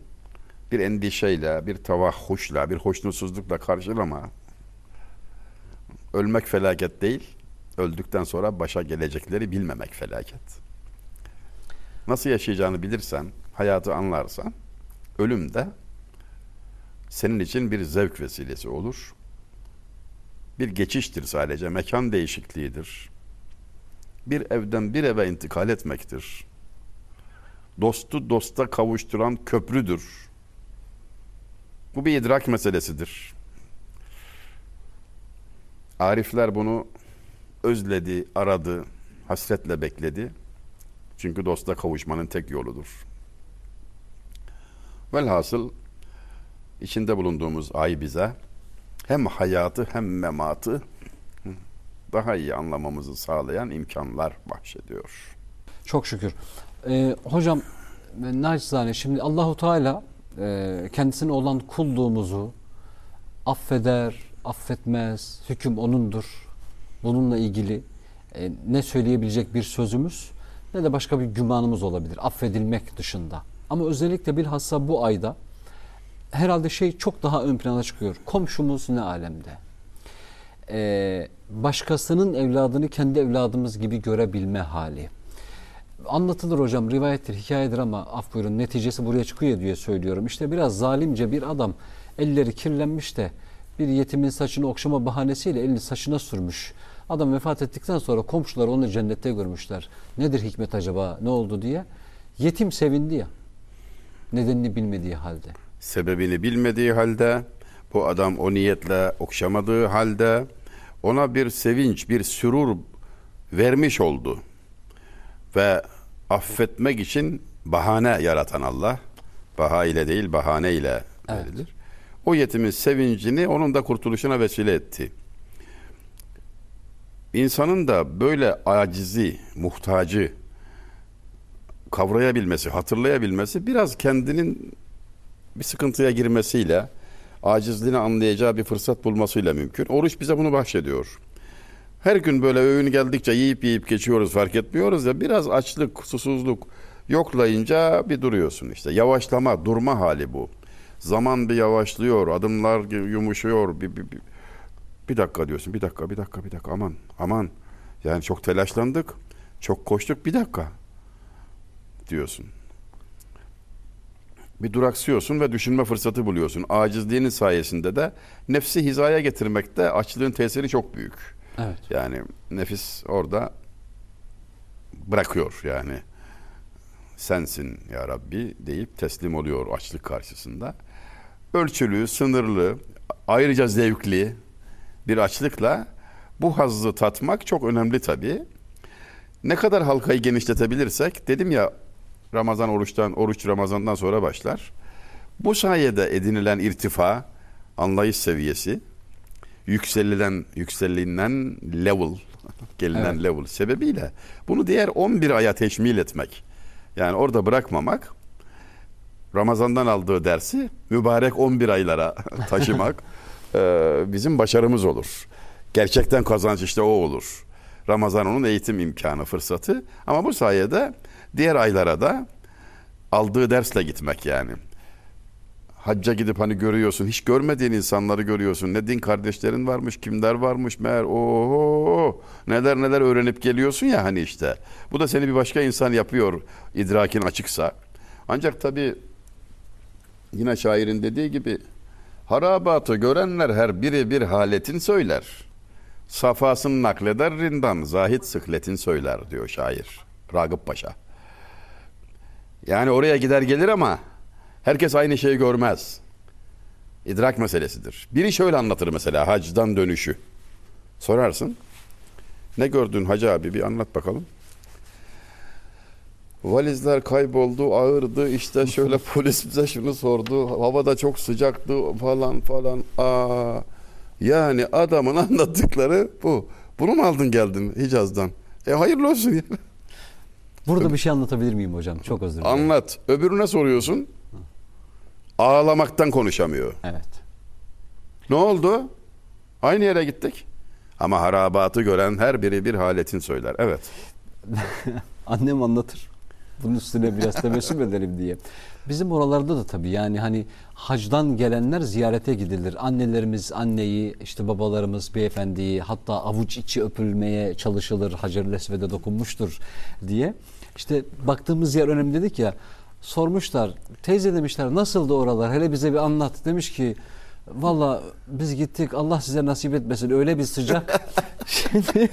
bir endişeyle, bir tavahhuşla, bir hoşnutsuzlukla karşılama. ölmek felaket değil, öldükten sonra başa gelecekleri bilmemek felaket. Nasıl yaşayacağını bilirsen, hayatı anlarsan, ölüm de senin için bir zevk vesilesi olur. Bir geçiştir sadece, mekan değişikliğidir. Bir evden bir eve intikal etmektir. Dostu dosta kavuşturan köprüdür. Bu bir idrak meselesidir. Arifler bunu özledi, aradı, hasretle bekledi. Çünkü dosta kavuşmanın tek yoludur. Velhasıl içinde bulunduğumuz ay bize hem hayatı hem mematı daha iyi anlamamızı sağlayan imkanlar bahşediyor. Çok şükür. Ee, hocam naçizane şimdi Allahu Teala e, kendisine olan kulluğumuzu affeder, affetmez, hüküm onundur. Bununla ilgili e, ne söyleyebilecek bir sözümüz ne de başka bir gümanımız olabilir affedilmek dışında. Ama özellikle bilhassa bu ayda herhalde şey çok daha ön plana çıkıyor. Komşumuz ne alemde? Ee, başkasının evladını kendi evladımız gibi görebilme hali. Anlatılır hocam rivayettir, hikayedir ama af buyurun neticesi buraya çıkıyor diye söylüyorum. İşte biraz zalimce bir adam elleri kirlenmiş de bir yetimin saçını okşama bahanesiyle elini saçına sürmüş. Adam vefat ettikten sonra komşular onu cennette görmüşler. Nedir hikmet acaba ne oldu diye. Yetim sevindi ya. Nedenini bilmediği halde. Sebebini bilmediği halde bu adam o niyetle okşamadığı halde ona bir sevinç, bir sürur vermiş oldu. Ve affetmek için bahane yaratan Allah, baha ile değil bahane ile Evet. verilir. O yetimin sevincini onun da kurtuluşuna vesile etti. İnsanın da böyle acizi, muhtacı kavrayabilmesi, hatırlayabilmesi biraz kendinin bir sıkıntıya girmesiyle, acizliğini anlayacağı bir fırsat bulmasıyla mümkün. Oruç bize bunu bahşediyor. Her gün böyle öğün geldikçe yiyip yiyip geçiyoruz fark etmiyoruz ya biraz açlık, susuzluk yoklayınca bir duruyorsun işte. Yavaşlama, durma hali bu. Zaman bir yavaşlıyor, adımlar yumuşuyor. Bir, bir, bir, bir dakika diyorsun, bir dakika, bir dakika, bir dakika aman, aman. Yani çok telaşlandık, çok koştuk, bir dakika diyorsun. Bir duraksıyorsun ve düşünme fırsatı buluyorsun. Acizliğinin sayesinde de nefsi hizaya getirmekte açlığın tesiri çok büyük. Evet. Yani nefis orada bırakıyor yani. Sensin ya Rabbi deyip teslim oluyor açlık karşısında. Ölçülü, sınırlı, ayrıca zevkli bir açlıkla bu hazzı tatmak çok önemli tabii. Ne kadar halkayı genişletebilirsek dedim ya Ramazan oruçtan oruç Ramazan'dan sonra başlar. Bu sayede edinilen irtifa, anlayış seviyesi, yükselilen yükselilen level, gelinen Evet. level sebebiyle bunu diğer 11 aya teşmil etmek. Yani orada bırakmamak Ramazan'dan aldığı dersi mübarek 11 aylara taşımak bizim başarımız olur. Gerçekten kazanç işte o olur. Ramazan onun eğitim imkanı, fırsatı. Ama bu sayede diğer aylara da aldığı dersle gitmek yani. Hacca gidip hani görüyorsun, hiç görmediğin insanları görüyorsun. Ne din kardeşlerin varmış, kimler varmış meğer oho neler neler öğrenip geliyorsun ya hani işte. Bu da seni bir başka insan yapıyor idrakin açıksa. Ancak tabii yine şairin dediği gibi harabatı görenler her biri bir haletin söyler. Safasını nakleder rindan, zahit sıkletin söyler diyor şair. Ragıp Paşa. Yani oraya gider gelir ama herkes aynı şeyi görmez. İdrak meselesidir. Biri şöyle anlatır mesela hacdan dönüşü. Sorarsın. Ne gördün hacı abi bir anlat bakalım. Valizler kayboldu, ağırdı. İşte şöyle polis bize şunu sordu. Havada çok sıcaktı falan falan. Aa, yani adamın anlattıkları bu. Bunu mu aldın geldin Hicaz'dan? E hayırlı olsun ya. Burada bir şey anlatabilir miyim hocam? Çok özür dilerim. Anlat. Öbürüne soruyorsun. Ağlamaktan konuşamıyor. Evet. Ne oldu? Aynı yere gittik. Ama harabatı gören her biri bir haletin söyler. Evet. Annem anlatır. Bunun üstüne biraz tebessüm edelim diye. Bizim oralarda da tabii yani hani hacdan gelenler ziyarete gidilir. Annelerimiz anneyi, işte babalarımız beyefendiyi hatta avuç içi öpülmeye çalışılır. Hacer-ül Esved'e dokunmuştur diye. İşte baktığımız yer önemli dedik ya. Sormuşlar. Teyze demişler nasıldı oralar? Hele bize bir anlat. Demiş ki Valla biz gittik Allah size nasip etmesin öyle bir sıcak. Şimdi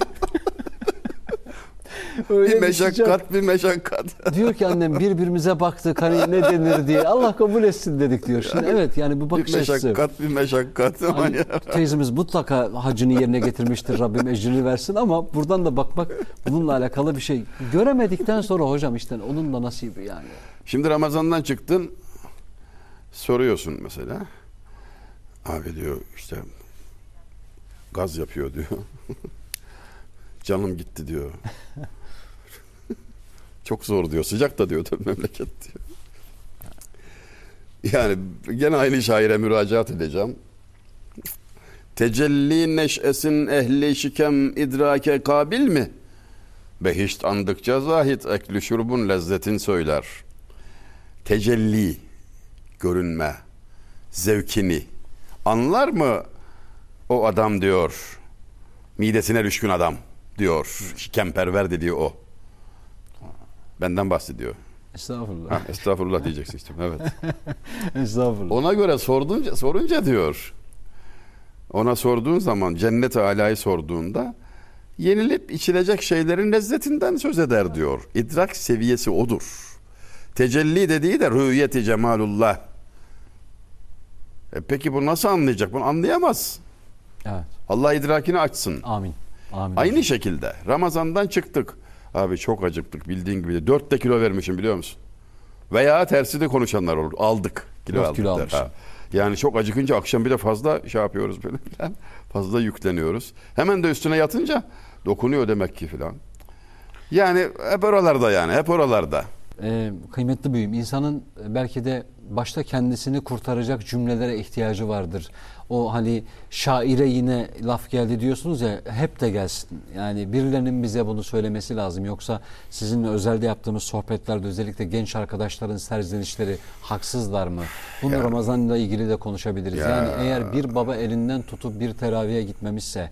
öyle bir bir meşakkat bir meşakkat. Diyor ki annem birbirimize baktık hani ne denir diye. Allah kabul etsin dedik diyor. Şimdi evet yani bu bir bakış açısı. meşakkat bir meşakkat. Ama Hani teyzemiz mutlaka hacını yerine getirmiştir Rabbim ecrini versin ama buradan da bakmak bununla alakalı bir şey. Göremedikten sonra hocam işte onun da nasibi yani. Şimdi Ramazan'dan çıktın soruyorsun mesela. Abi diyor işte gaz yapıyor diyor. Canım gitti diyor. Çok zor diyor. Sıcak da diyor tabii memleket diyor. Yani gene aynı şaire müracaat edeceğim. Tecelli neşesin ehli şikem idrake kabil mi? Behişt andıkça zahit ekli şurbun lezzetin söyler. Tecelli, görünme, zevkini anlar mı o adam diyor. Midesine düşkün adam diyor. Şikemperver dediği o. Benden bahsediyor. Estağfurullah. Ha, estağfurullah diyeceksin işte. Evet. Estağfurullah. Ona göre sordunca, sorunca diyor. Ona sorduğun zaman cennet alayı sorduğunda yenilip içilecek şeylerin lezzetinden söz eder diyor. İdrak seviyesi odur. Tecelli dediği de rüyeti cemalullah. E peki bu nasıl anlayacak? Bunu anlayamaz. Evet. Allah idrakini açsın. Amin. Amin. Aynı şekilde Ramazan'dan çıktık. Abi çok acıktık bildiğin gibi. de. Dört de kilo vermişim biliyor musun? Veya tersi de konuşanlar olur. Aldık. Kilo aldık kilo almışım. Ha. Yani çok acıkınca akşam bir de fazla şey yapıyoruz böyle filan. Fazla yükleniyoruz. Hemen de üstüne yatınca dokunuyor demek ki filan. Yani hep oralarda yani hep oralarda. Ee, kıymetli büyüğüm insanın belki de başta kendisini kurtaracak cümlelere ihtiyacı vardır. O hani şaire yine laf geldi diyorsunuz ya hep de gelsin. Yani birilerinin bize bunu söylemesi lazım. Yoksa sizinle özelde yaptığımız sohbetlerde özellikle genç arkadaşların serzenişleri haksızlar mı? Bunu Ya. Ramazan'la ilgili de konuşabiliriz. Ya. Yani eğer bir baba elinden tutup bir teraviye gitmemişse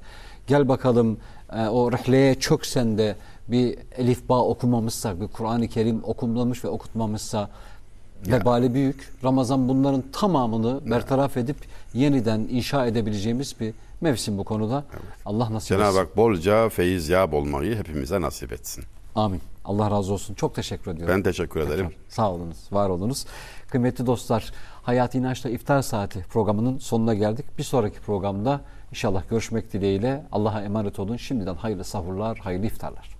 gel bakalım e, o rihleye çöksen de bir elif bağ okumamışsa, bir Kur'an-ı Kerim okunmamış ve okutmamışsa vebali büyük. Ramazan bunların tamamını bertaraf edip yeniden inşa edebileceğimiz bir mevsim bu konuda. Allah nasip etsin. Cenab-ı Hak bolca feyiz yap olmayı hepimize nasip etsin. Amin. Allah razı olsun. Çok teşekkür ediyorum. Ben teşekkür ederim. Tekrar Sağ olunuz, var olunuz. Kıymetli dostlar, Hayat İnanç'ta İftar Saati programının sonuna geldik. Bir sonraki programda inşallah görüşmek dileğiyle Allah'a emanet olun. Şimdiden hayırlı sahurlar, hayırlı iftarlar.